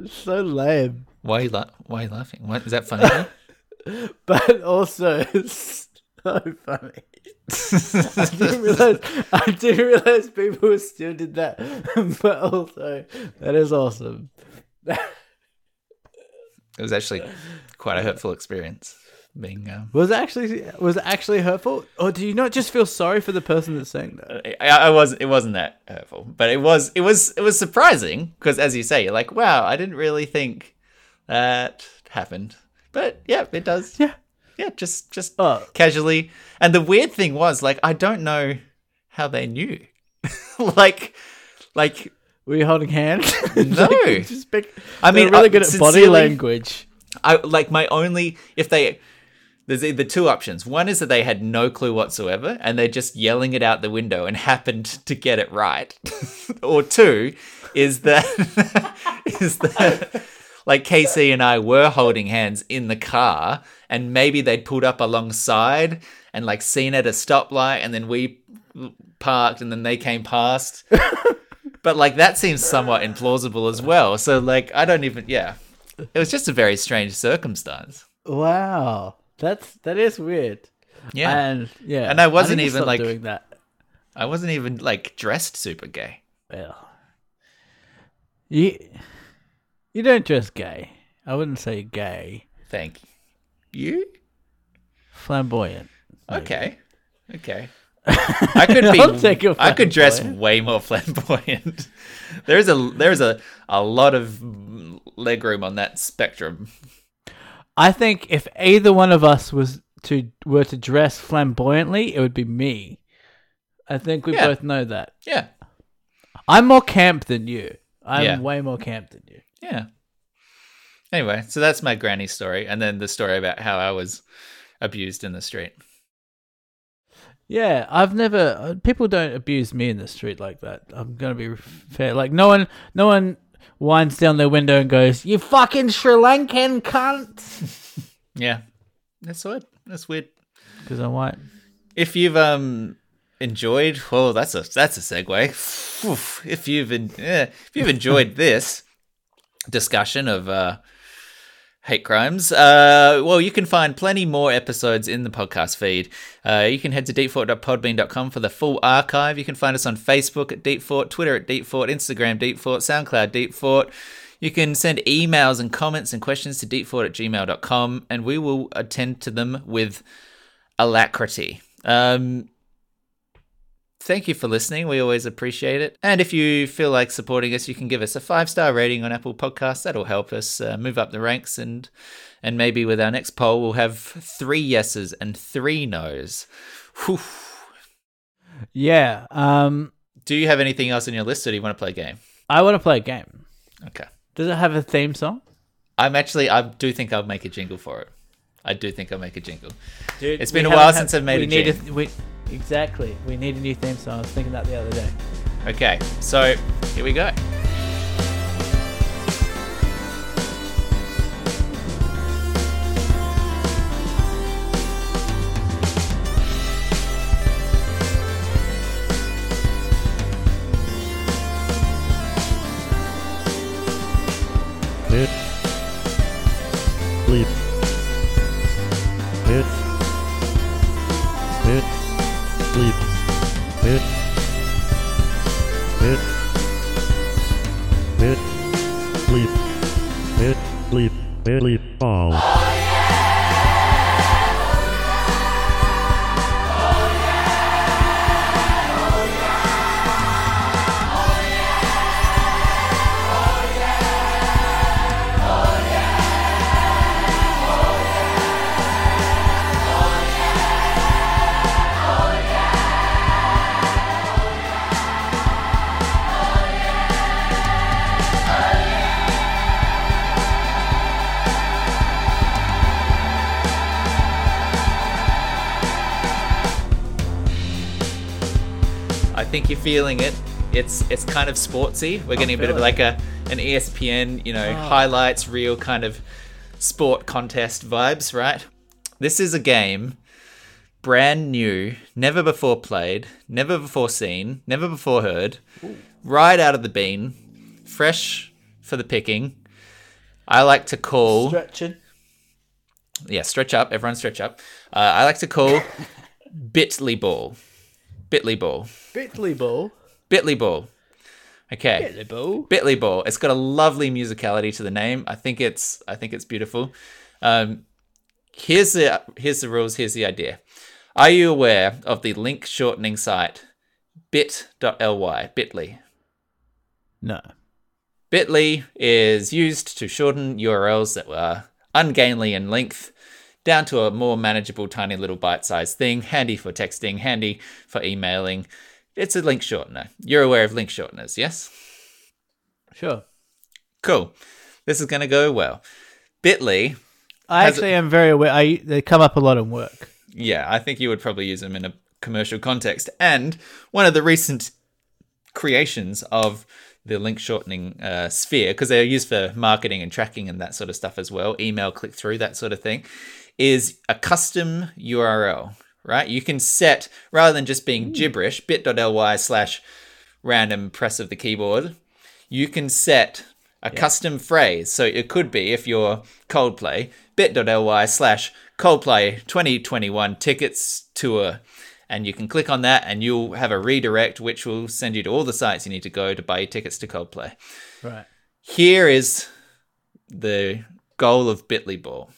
(laughs) so lame. Why are you, la- why are you laughing? Is that funny? (laughs) But also, it's so funny. I didn't realize. I didn't realize people still did that. (laughs) But also, that is awesome. it was actually quite a hurtful experience. Being, um, Was it actually was actually hurtful, or do you not just feel sorry for the person that's saying that? I, I was, it wasn't that hurtful, but it was, it was, it was surprising because, as you say, you're like, wow, I didn't really think that happened, but yeah, it does. Yeah. yeah, just, just Oh. casually. And the weird thing was, like, I don't know how they knew, (laughs) like, like Were you holding hands? (laughs) No. just pick, I mean, really uh, good at body language. I like my only if they there's either two options. One is that they had no clue whatsoever and they're just yelling it out the window and (laughs) happened to get it right. (laughs) or two is that (laughs) is that like Casey and I were holding hands in the car and maybe they'd pulled up alongside and like seen at a stoplight and then we parked and then they came past. but like that seems somewhat implausible as well. So like I don't even yeah. It was just a very strange circumstance. Wow, that's that is weird. Yeah. and yeah, And I wasn't to even, like- doing that. I wasn't even like dressed super gay. Well, you you don't dress gay. I wouldn't say gay. Thank you. Flamboyant. Okay. Okay. I could be (laughs) I'll take your I could dress way more flamboyant. (laughs) there's a there's a, a lot of leg room on that spectrum. I think if either one of us was to were to dress flamboyantly, it would be me. I think we Yeah. both know that. Yeah. I'm more camp than you. I'm Yeah. way more camp than you. Yeah. Anyway, so that's my granny story and then the story about how I was abused in the street. Yeah, I've never. uh, People don't abuse me in the street like that. I'm gonna be fair. Like no one, no one winds down their window and goes, "You fucking Sri Lankan cunt," (laughs) Yeah. That's weird. That's weird. because I'm white. if you've um enjoyed well that's a that's a segue Phew. if you've en- eh, if you've enjoyed this discussion of uh hate crimes. Uh well you can find plenty more episodes in the podcast feed. Uh you can head to deepfort.podbean.com for the full archive. You can find us on facebook at deepfort twitter at deepfort instagram deepfort soundcloud deepfort. You can send emails and comments and questions to deepfort at gmail.com and we will attend to them with alacrity. Um, thank you for listening. We always appreciate it. And if you feel like supporting us, you can give us a five star rating on Apple Podcasts. That'll help us uh, move up the ranks. And and maybe with our next poll, we'll have three yeses and three nos. Whew. Yeah. Um, Do you have anything else on your list, or do you want to play a game? I want to play a game. Okay. Does it have a theme song? I'm actually, I do think I'll make a jingle for it. I do think I'll make a jingle. Dude, It's been a while had- since I've made we a need jing. we, exactly. We need a new theme song. I was thinking that the other day. Okay, so here we go. Bleep. It's it's kind of sportsy. We're getting a bit of like a an ESPN, you know, highlights, real kind of sport contest vibes, right? This is a game brand new, never before played, never before seen, never before heard, right out of the bean, fresh for the picking. I like to call Stretching. yeah, stretch up. Everyone stretch up. Uh, I like to call (laughs) Bitly Ball. Bitly Ball. Bitly ball. Bitly Ball. Okay. Bitly ball. Bitly Ball. It's got a lovely musicality to the name. I think it's I think it's beautiful. Um, here's the here's the rules. Here's the idea. Are you aware of the link shortening site bit.ly? Bitly. No. Bitly is used to shorten URLs that were ungainly in length down to a more manageable, tiny little bite sized thing, handy for texting, handy for emailing. It's a link shortener. You're aware of link shorteners, yes? Sure. Cool. This is going to go well. Bitly, I actually am very aware. I they come up a lot in work. yeah, I think you would probably use them in a commercial context. And one of the recent creations of the link shortening uh, sphere, because they're used for marketing and tracking and that sort of stuff as well, email click through, that sort of thing, is a custom URL, right? You can set, rather than just being hmm. gibberish, bit.ly slash random press of the keyboard, you can set a custom phrase. So it could be, if you're Coldplay, bit.ly slash Coldplay 2021 tickets tour. And you can click on that and you'll have a redirect, which will send you to all the sites you need to go to buy your tickets to Coldplay. Right. Here is the goal of Bitly Ball.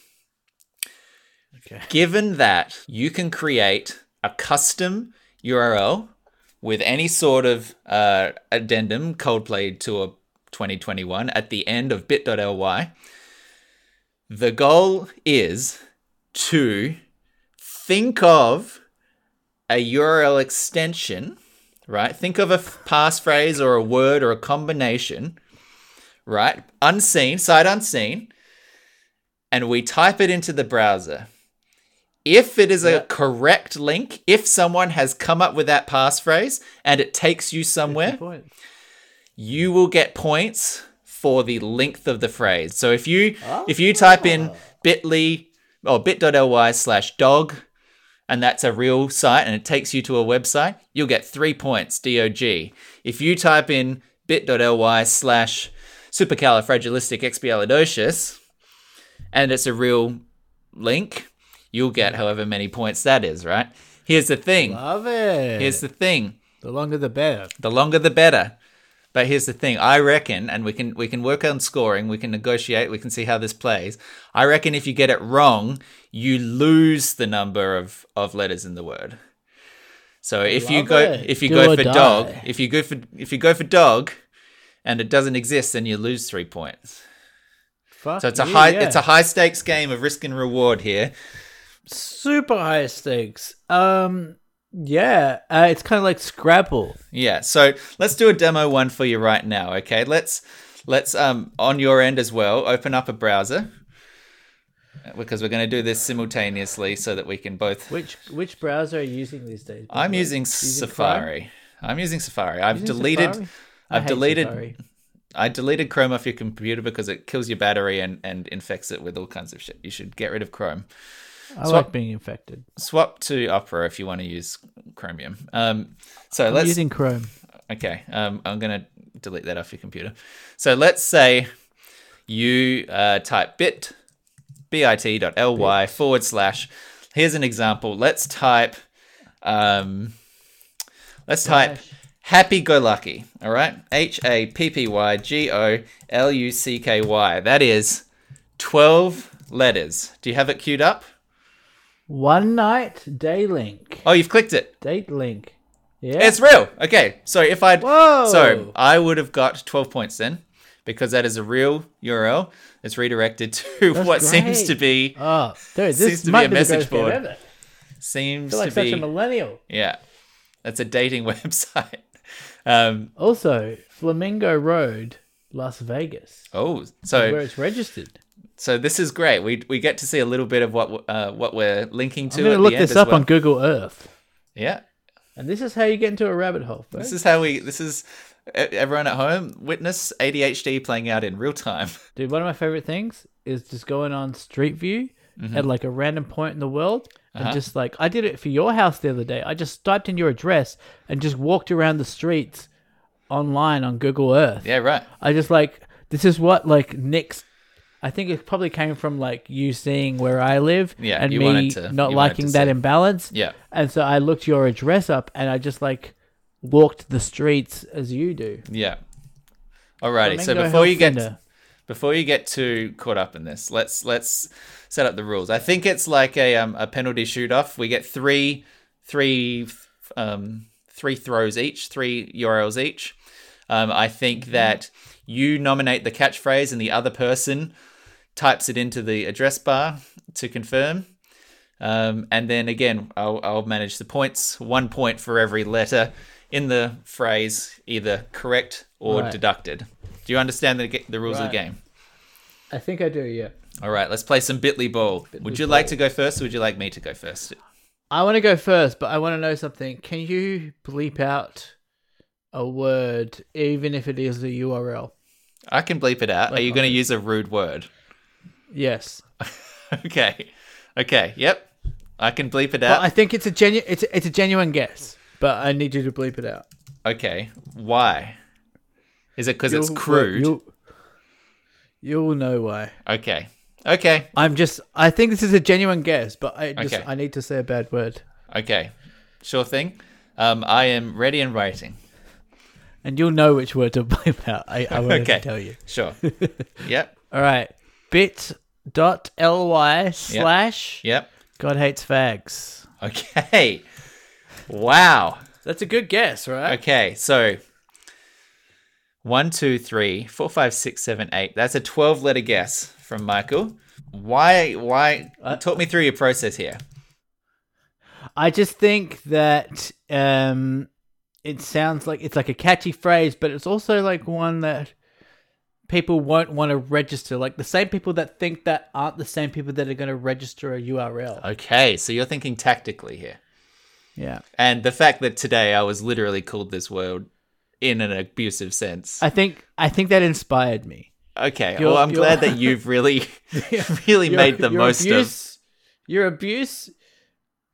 Okay. (laughs) Given that you can create a custom URL with any sort of uh, addendum, Coldplay Tour 2021, at the end of bit.ly, the goal is to think of a URL extension, right? Think of a passphrase or a word or a combination, right? Unseen, sight unseen, and we type it into the browser. If it is a correct link, if someone has come up with that passphrase and it takes you somewhere, you will get points for the length of the phrase. So if you if you type in bit.ly or bit.ly slash dog, and that's a real site and it takes you to a website, you'll get three points DOG. If you type in bit.ly slash supercalifragilisticexpialidocious and it's a real link, you'll get however many points that is, right? Here's the thing. Love it. Here's the thing the longer the better. the longer the better. But here's the thing, I reckon, and we can we can work on scoring, we can negotiate, we can see how this plays. I reckon if you get it wrong, you lose the number of, of letters in the word. So if you go it. if you Do go or for dog, if you go for if you go for dog and it doesn't exist, then you lose three points. Fuck So it's a you, high yeah. it's a high stakes game of risk and reward here. Super high stakes. Um, yeah, uh, it's kind of like Scrabble. Yeah. So let's do a demo one for you right now. Okay. Let's let's um on your end as well open up a browser because we're going to do this simultaneously so that we can both. Which which browser are you using these days? I'm using Using Safari. I'm using Safari. I've Using deleted. Safari? I've deleted. Safari. I deleted Chrome off your computer because it kills your battery and, and infects it with all kinds of shit. You should get rid of Chrome. I Swap- like being infected. Swap to Opera if you want to use Chromium. Um, so I'm let's using Chrome. Okay, um, I'm gonna delete that off your computer. So let's say you uh, type bit bit.ly forward slash. Here's an example. Let's type. Um, let's type happy go lucky. All right, H A P P Y G O L U C K Y. That is twelve letters. Do you have it queued up? One night day link. Oh, you've clicked it. Date link. Yeah. It's real. Okay, so if I'd Whoa. so I would have got twelve points then, because that is a real URL. It's redirected to (laughs) That's what seems to be Oh, dude, Seems this to be a be, message board. seems feel like to such be a millennial. yeah. That's a dating (laughs) website. Um, Also, Flamingo Road, Las Vegas, oh, so where it's registered. So this is great. We we get to see a little bit of what uh, what we're linking to. I'm gonna look this up well. on Google Earth, Yeah, and this is how you get into a rabbit hole. this is how we. This is everyone at home witness ADHD playing out in real time. (laughs) Dude, one of my favorite things is just going on Street View Mm-hmm. at like a random point in the world and Uh-huh. just like I did it for your house the other day. I just typed in your address and just walked around the streets online on Google Earth. Yeah, right. I just like this is what like Nick's. I think it probably came from like you seeing where I live Yeah, and you me wanted to- not you wanted liking to that see. imbalance. Yeah. And so I looked your address up and I just like walked the streets as you do. Yeah. Alrighty. So Flamingo before you get Centre. before you get too caught up in this, let's let's set up the rules. I think it's like a um, a penalty shoot off. We get three three um, three throws each, three URLs each. Um, I think that you nominate the catchphrase and the other person types it into the address bar to confirm. Um, and then again, I'll, I'll manage the points. One point for every letter in the phrase, either correct or Right. deducted. Do you understand the, the rules of the game? I think I do, yeah. All right, let's play some Bitly Ball. would you like to go first, or would you like me to go first? I want to go first, but I want to know something. Can you bleep out a word, even if it is the URL? I can bleep it out. Are you going to use a rude word? Yes. (laughs) okay. Okay. Yep. I can bleep it But out. I think it's a genu- it's it's a genuine guess, but I need you to bleep it out. Okay. Why? Is it because it's crude? You'll, you'll know why. Okay. Okay. I'm just. I think this is a genuine guess, but I just Okay. I need to say a bad word, Okay. Sure thing. Um, I am ready and writing. and you'll know which word to (laughs) bleep out. I, I won't Okay. tell you. Sure. (laughs) yep. All right. Bit.ly slash Yep. God hates fags. Okay. Wow. That's a good guess, right? Okay, so one, two, three, four, five, six, seven, eight. That's a twelve-letter guess from Michael. Why? Why? Uh, talk me through your process here. I just think that um, it sounds like it's like a catchy phrase, but it's also like one that people won't want to register. Like the same people that think that aren't the same people that are going to register a URL. Okay, so you're thinking tactically here, Yeah. and the fact that today I was literally called this word in an abusive sense. I think I think that inspired me. Okay, Your- well, I'm your- glad that (laughs) you've really, really Your- made the most abuse, Your abuse,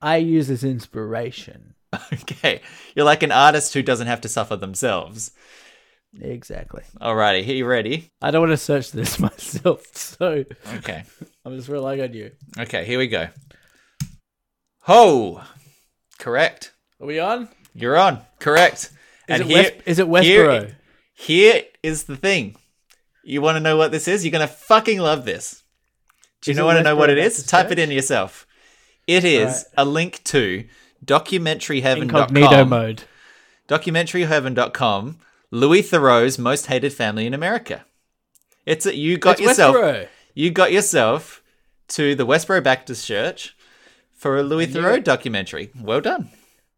I use as inspiration. (laughs) Okay, you're like an artist who doesn't have to suffer themselves. Exactly. Alrighty, are you ready? I don't want to search this (laughs) myself, so Okay. (laughs) I'm just relying on you. Okay, here we go. Ho! Correct. Are we on? You're on. Correct. Is and it here, West, is it Westboro? Here, here is the thing. You want to know what this is? You're going to fucking love this. Do you know want to know what it is? Type it in yourself. It is Right. a link to documentaryheaven.com. Incognito mode. Documentaryheaven.com. Louis Theroux's most hated family in America. It's a, you got It's yourself Westboro. you got yourself to the Westboro Baptist Church for a Louis Theroux documentary. Well done.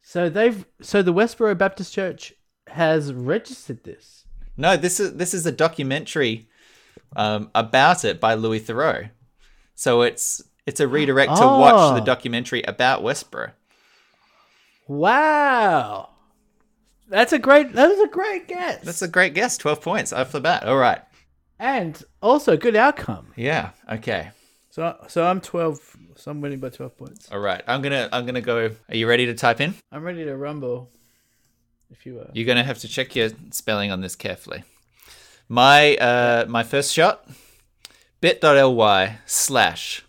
So they've so the Westboro Baptist Church has registered this. No, this is this is a documentary um, about it by Louis Theroux. So it's it's a redirect to watch the Oh. documentary about Westboro. Wow. That's a great that was a great guess. That's a great guess. Twelve points off the bat. All right. and also good outcome. Yeah. Okay. So so I'm 12 so I'm winning by 12 points. All right. I'm gonna I'm gonna go. Are you ready to type in? I'm ready to rumble. If you are. You're gonna have to check your spelling on this carefully. My uh my first shot bit.ly slash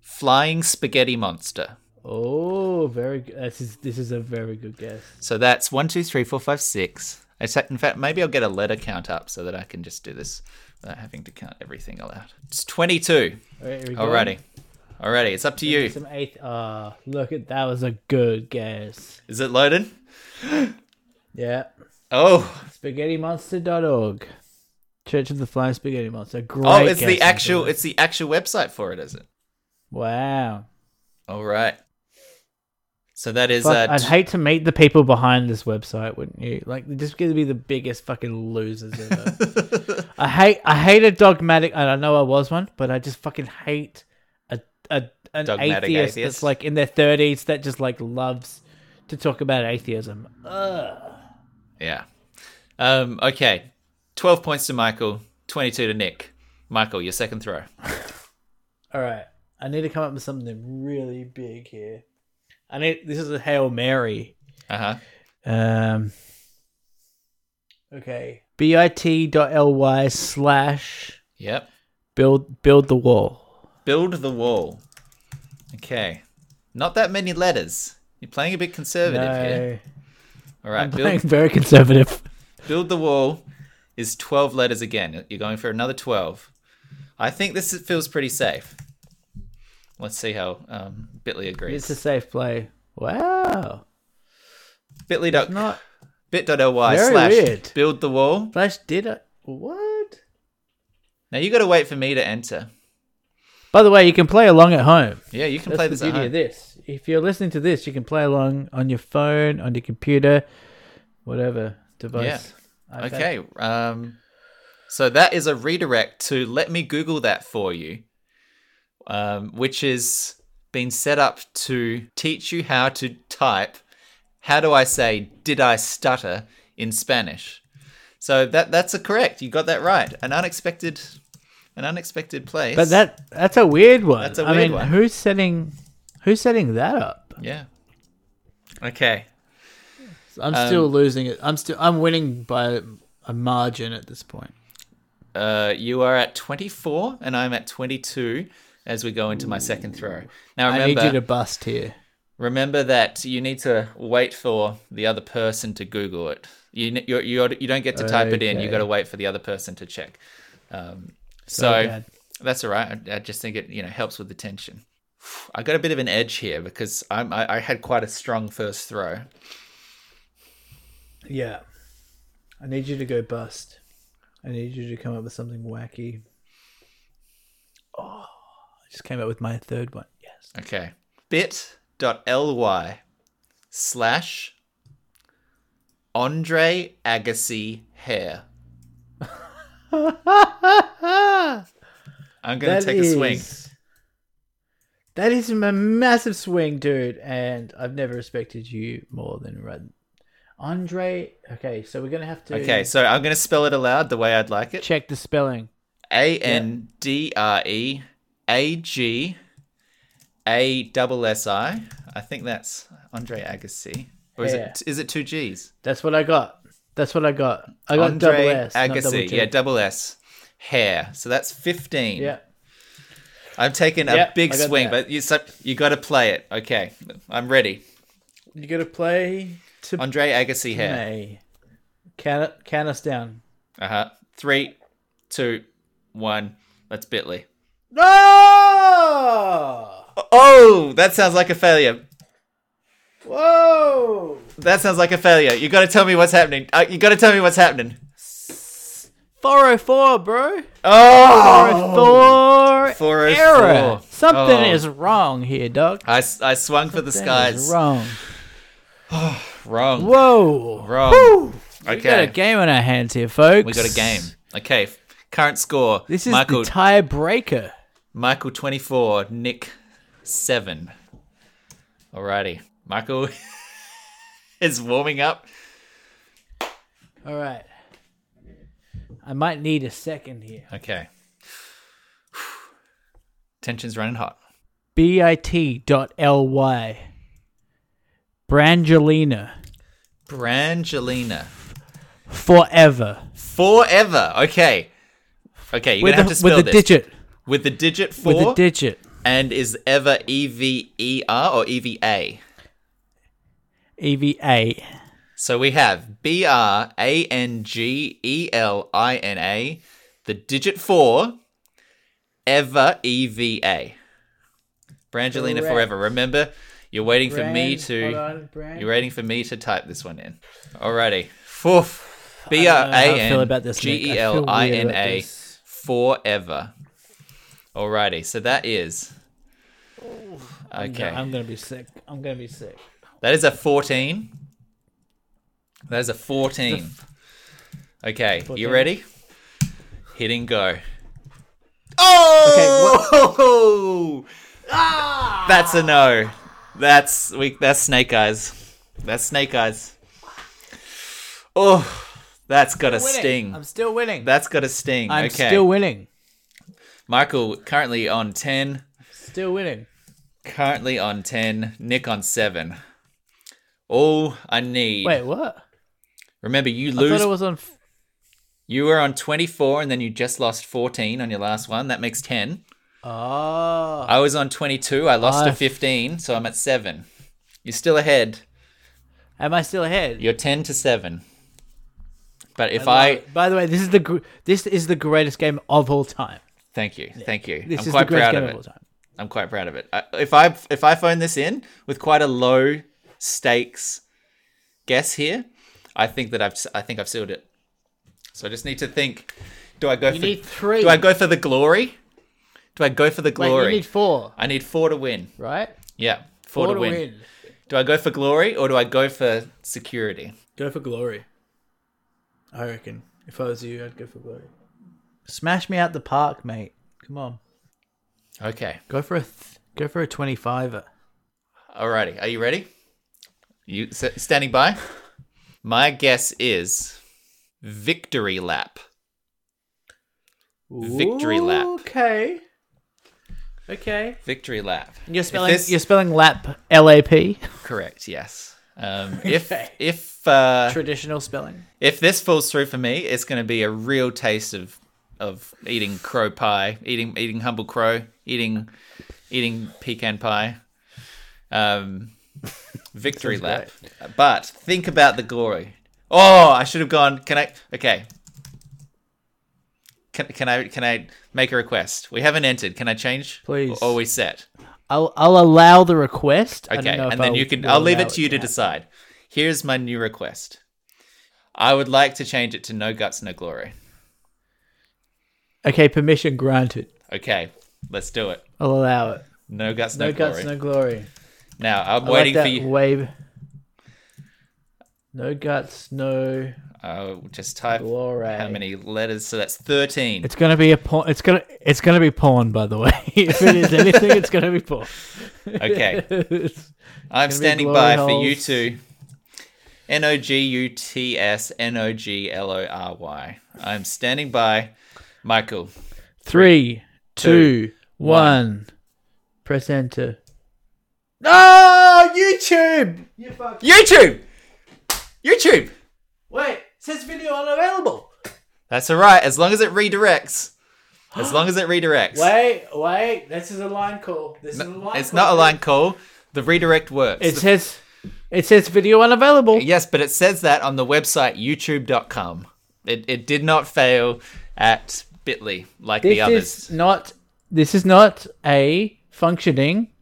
flying spaghetti monster. Oh, very good. This is this is a very good guess. So that's one, two, three, four, five, six. In fact, maybe I'll get a letter count up so that I can just do this without having to count everything aloud. It's 22. Alright, here we. Alrighty. Alrighty, it's up to you. Some eighth. Ah, look at that was a good guess. Is it loaded? (gasps) Yeah. Oh, SpaghettiMonster.org. Church of the Flying Spaghetti Monster. Great. oh, it's the actual. It's the actual website for it, is it? Wow. All right. So that is Fuck, uh, I'd hate to meet the people behind this website, wouldn't you? Like, they're just going to be the biggest fucking losers ever. (laughs) I hate, I hate a dogmatic. and I know I was one, but I just fucking hate a, a an Dogmatic atheist, atheist? that's like in their thirties that just like loves to talk about atheism. Ugh. Yeah. Um, okay. 12 points to Michael, 22 to Nick. Michael, your second throw. (laughs) All right, I need to come up with something really big here. I need. This is a hail mary. Uh huh. Um. Okay. bit.ly slash Yep. build build the wall. Build the wall. Okay. Not that many letters. You're playing a bit conservative here. No, All right. I'm playing Build, very conservative. build the wall is 12 letters again. You're going for another 12. I think this feels pretty safe. Let's see how um, Bitly agrees. It's a safe play. Wow. Bitly dot Not bit.ly slash weird. build the wall. Flash did it. What? Now you got to wait for me to enter. By the way, you can play along at home. Yeah, you can That's play the this at beauty home. of this. If you're listening to this, you can play along on your phone, on your computer, whatever device. iPad. Okay. Um, so that is a redirect to let me Google that for you, um, which is been set up to teach you how to type. How do I say "did I stutter" in Spanish? So that that's a correct. You got that right. An unexpected, an unexpected place. But that that's a weird one. That's a I weird mean, one. who's setting who's setting that up? yeah. Okay. I'm Um, still losing it. I'm still I'm winning by a margin at this point. Uh, you are at 24 and I'm at 22 as we go into my second throw. Now I remember, need you to bust here. remember that you need to wait for the other person to Google it. You you you you don't get to type it in. You Okay. got to wait for the other person to check. Um, so that's all right. I, I just think it you know helps with the tension. I got a bit of an edge here because I'm, I, I had quite a strong first throw. Yeah. I need you to go bust. I need you to come up with something wacky. Oh, I just came up with my third one. Yes. Okay. Bit.ly slash Andre Agassi hair. (laughs) I'm going to take a swing. That is a massive swing, dude, and I've never respected you more than right. Andre. Okay, so we're gonna have to. Okay, so I'm going to spell it aloud the way I'd like it. check the spelling. A N D R E A G A double S I. I think that's Andre Agassi. Or is Hair. it is it two G's? That's what I got. That's what I got. I got Andre double S. not double Agassi. Yeah, double S. Hair. So that's 15. yeah. I'm taking a big swing, that. but you so- you got to play it. Okay, I'm ready. You gotta play to Andre Agassi hair. May. Count it, count us down. Uh huh. Three, two, one. That's Bitly. No! Oh, that sounds like a failure. Whoa! That sounds like a failure. You got to tell me what's happening. Uh, you got to tell me what's happening. 404, bro. Oh, 404. 404. Error. Something Oh. is wrong here, dog. I swung for the Something skies. wrong. (sighs) Wrong. Whoa. Wrong. We got a game on our hands here, folks. We got a game. Okay. Current score. This is Michael. the tiebreaker. Michael 24, Nick 7. Alrighty. Michael (laughs) is warming up. All right. I might need a second here. Okay. (sighs) Tension's running hot. bit.ly. Brangelina. Brangelina. Forever. Forever. Okay. Okay, you're With gonna have to spell with the this. digit. With the digit four. With the digit. and is ever E V E R or E V A? EVA. So we have B R A N G E L I N A, the digit four, ever E V A. Brangelina Correct. forever. Remember, you're waiting for me to. hold on, You're waiting for me to type this one in. Alrighty. Fourth. B I R don't know how I A feel N about this, Nick. I G E feel L weird I N about A. this. Forever. Alrighty. So that is. I'm Okay. gonna- I'm gonna be sick. I'm gonna be sick. That is a 14. That is a 14. Okay, you 14. ready? Hitting go. Oh! Okay. That's a no. That's we. That's snake eyes. That's snake eyes. Oh, that's got a sting. I'm still winning. That's got a sting. I'm okay. still winning. Michael currently on 10. Still winning. Currently on 10. Nick on 7. All I need. Wait, what? Remember, you I lose thought it was on. f- You were on 24 and then you just lost 14 on your last one. That makes 10. Oh. I was on 22. I lost to 15, so I'm at 7. You're still ahead. Am I still ahead? You're 10 to 7. But if love I. By the way, this is the gr- this is the greatest game of all time. Thank you. Thank you. This I'm is quite the proud game of of all it. time. I'm quite proud of it. I, if I if I phone this in with quite a low stakes guess here, I think that I've I think I've sealed it. So I just need to think do I go You for need three. Do I go for the glory? Do I go for the Wait, glory? you need four, I need 4 to win. right? Yeah, four, to, win. Do I go for glory or do I go for security? Go for glory. I reckon. If I was you, I'd go for glory. Smash me out the park, mate. Come on. Okay. Go for a th- go for a twenty-fiver. Alrighty. Are you ready? You s- standing by? My guess is victory lap. Victory lap. Okay. Okay. Victory lap. You're spelling this- you're spelling lap L A P. correct. Yes. Um, (laughs) if Okay. if uh, Traditional spelling. if this falls through for me, it's going to be a real taste of of eating crow pie, eating eating humble crow, eating eating pecan pie. Um, (laughs) victory lap. But think about the glory. Oh, I should have gone. Can I? Okay. Can, can I can I make a request? We haven't entered. Can I change? Please. Or are we set? I'll I'll allow the request. Okay, and then I'll- you can. I'll leave it to you to happen. decide. Here's my new request. I would like to change it to no guts, no glory. Okay, permission granted. Okay, let's do it. I'll allow it. No guts, no, glory. No glory. guts, no glory. Now I'm I waiting like for you. wave. No guts, no I'll just type glory. how many letters. So that's thirteen. It's gonna be a porn. It's gonna it's gonna be porn, by the way. (laughs) if it is anything, it's gonna be porn. Okay, (laughs) I'm standing by for you holes. two. N O G U T S N O G L O R Y. I'm standing by, Michael. Three, two, two, one. Press enter. No, YouTube. You fuck. YouTube, YouTube. Wait, says video unavailable. That's all right, as long as it redirects. As long as it redirects. Wait, wait. This is a line call. This is a line. It's call. not a line call. The redirect works. It says, it says video unavailable. yes, but it says that on the website youtube.com. It, it did not fail at Bitly like the others. is not. This is not a functioning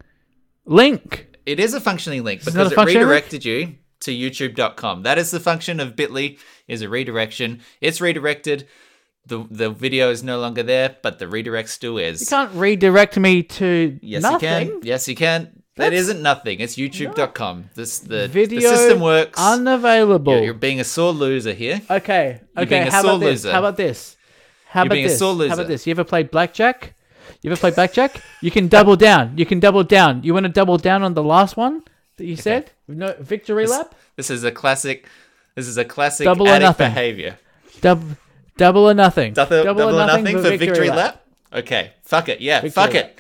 link. it is a functioning link not because it functioning link? redirected you to youtube.com. That is the function of Bitly is a redirection. It's redirected. The the video is no longer there, but the redirect still is. You can't redirect me to Yes, nothing. you can. Yes, you can. That isn't nothing. It's youtube.com. This the, Video the system works. unavailable. You're, you're being a sore loser here. Okay. You're being Okay. a How sore about this? loser. How about this? How You're about this? How about this? You ever played blackjack? You ever played blackjack? You can double down. You can double down. You want to double down on the last one that you said? No victory lap. This is a classic. This is a classic Double or nothing. behavior. Double, double or nothing. Double, double, or nothing, for victory, lap. Okay, fuck it. Yeah, fuck lap. it.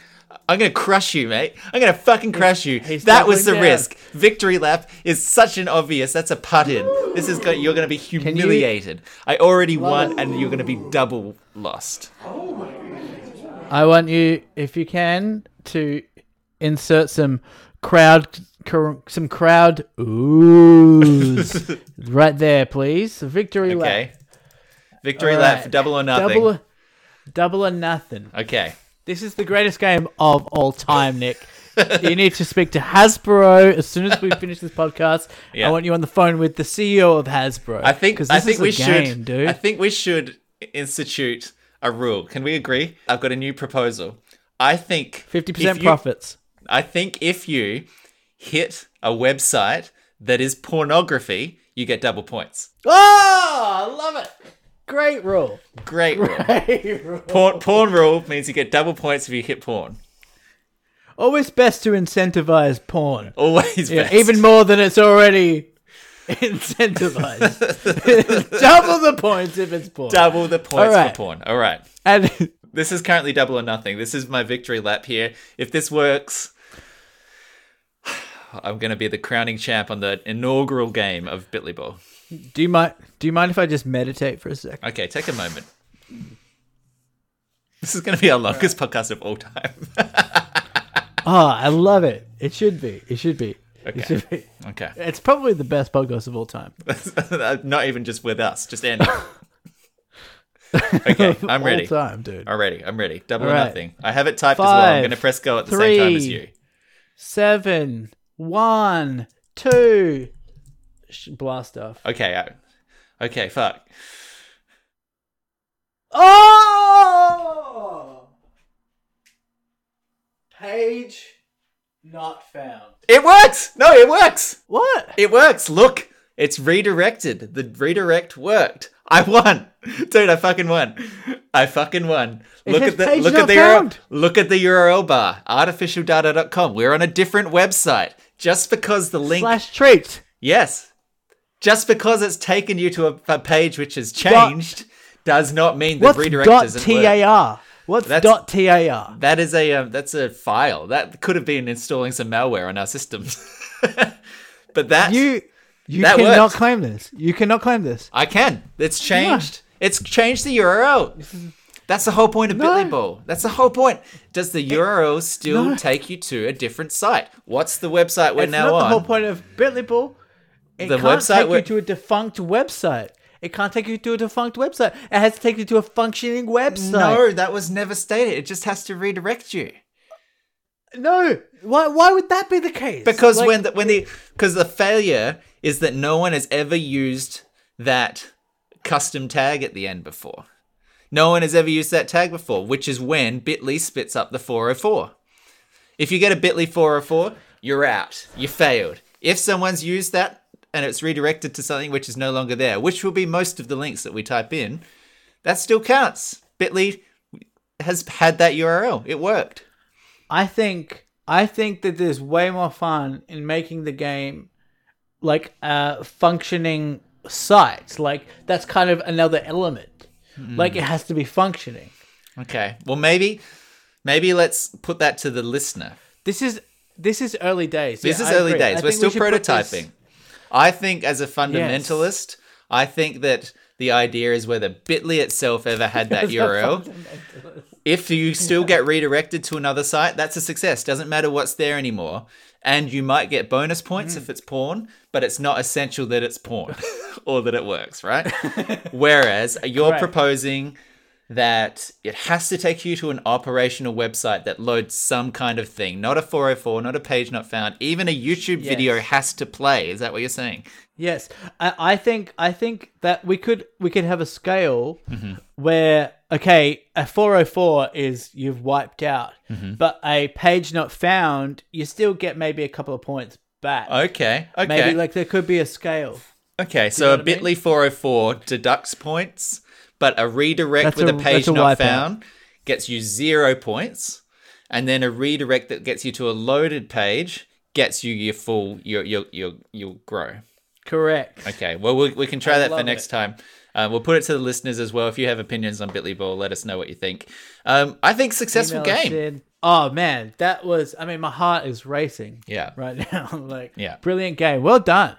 I'm gonna crush you, mate. I'm gonna fucking crush you. he's that was the down. risk. Victory lap is such an obvious. That's a putt in. This is go- you're gonna be you- humiliated. I already won, and you're gonna be double lost. I want you, if you can, to insert some crowd, cr- some crowd oohs (laughs) right there, please. Victory lap. Okay. Victory All lap right. double or nothing. Double, double or nothing. okay. This is the greatest game of all time, Nick. you need to speak to Hasbro as soon as we finish this podcast. Yeah. I want you on the phone with the CEO of Hasbro. I think I think we game, should. dude. I think we should institute a rule. Can we agree? I've got a new proposal. I think Fifty if percent you- profits. I think if you hit a website that is pornography, you get double points. Oh, I love it. Great rule. Great rule. (laughs) Great rule. porn, porn rule means you get double points if you hit porn. Always best to incentivize porn. Always Yeah, best. even more than it's already incentivized. (laughs) Double the points if it's porn. double the points Alright. for porn. All right. and This is currently double or nothing. This is my victory lap here. If this works, I'm going to be the crowning champ on the inaugural game of Bitly Ball. do you mind? Do you mind if I just meditate for a second? Okay, take a moment. This is going to be our longest podcast of all time. Oh, (laughs) I love it. It should be. It should be. Okay. It should be. okay. It's probably the best podcast of all time. (laughs) Not even just with us, just Andy. okay, (laughs) I'm All ready. time, dude. I'm ready. I'm ready. Double or nothing. I have it typed as well. I'm going to press go at the same time as you. Seven, one, two. Sh- Blast off. Okay. I, okay. Fuck. Oh! Page not found. It works. No, it works. What? It works. Look, it's redirected. The redirect worked. I won, (laughs) dude. I fucking won. I fucking won. It Look at the look at the URL, look at the URL bar. Artificialdata.com. We're on a different website. Just because the link, Slash treat. yes, just because it's taken you to a, a page which has changed, does not mean the redirect dot work. tar? What's That's- dot tar? That is a um, that's a file that could have been installing some malware on our systems. (laughs) but that You you That cannot claim this. You cannot claim this. I can. It's changed. It's changed the URL. That's the whole point of No. Bitly Ball. That's the whole point. Does the URL still No. take you to a different site? What's the website we're it's now not the whole point of Bitly Ball. It The can't website take where- you to a defunct website. It can't take you to a defunct website. It has to take you to a functioning website. no, that was never stated. It just has to redirect you. no. Why? Why would that be the case? Because Like, when the, when the because the failure is that no one has ever used that custom tag at the end before. No one has ever used that tag before, which is when Bitly spits up the 404. If you get a Bitly 404, you're out. You failed. If someone's used that and it's redirected to something which is no longer there, which will be most of the links that we type in, that still counts. Bitly has had that URL. It worked. I think I think that there's way more fun in making the game like a functioning site. Like that's kind of another element. Hmm. Like it has to be functioning. Okay. Well, maybe maybe let's put that to the listener. This is this is early days. This Yeah, is I early agree. I days. We're still we should put this- prototyping. I think as a fundamentalist, I think that the idea is whether Bitly itself ever had that (laughs) URL. If you still get redirected to another site, that's a success. Doesn't matter what's there anymore. And you might get bonus points Mm. if it's porn, but it's not essential that it's porn (laughs) or that it works, right? Whereas you're Correct. proposing that it has to take you to an operational website that loads some kind of thing, not a 404, not a page not found. Even a YouTube video has to play. Is that what you're saying? Yes, I, I think I think that we could we could have a scale Mm-hmm. where okay, a 404 is you've wiped out, Mm-hmm. but a page not found, you still get maybe a couple of points back. Okay. Okay. Maybe like there could be a scale. okay. know So a what I mean? Bitly 404 deducts points, but a redirect That's with a- a, page a not found gets you zero points, and then a redirect that gets you to a loaded page gets you your full your your your your grow. Correct. Okay, well, we, we can try I that for next it. time. Uh, we'll put it to the listeners as well. If you have opinions on Bitly Ball, let us know what you think. Um, I think successful Email game. in. Oh man, that was. I mean, my heart is racing Yeah. right (laughs) now. like, Yeah. brilliant game. Well done.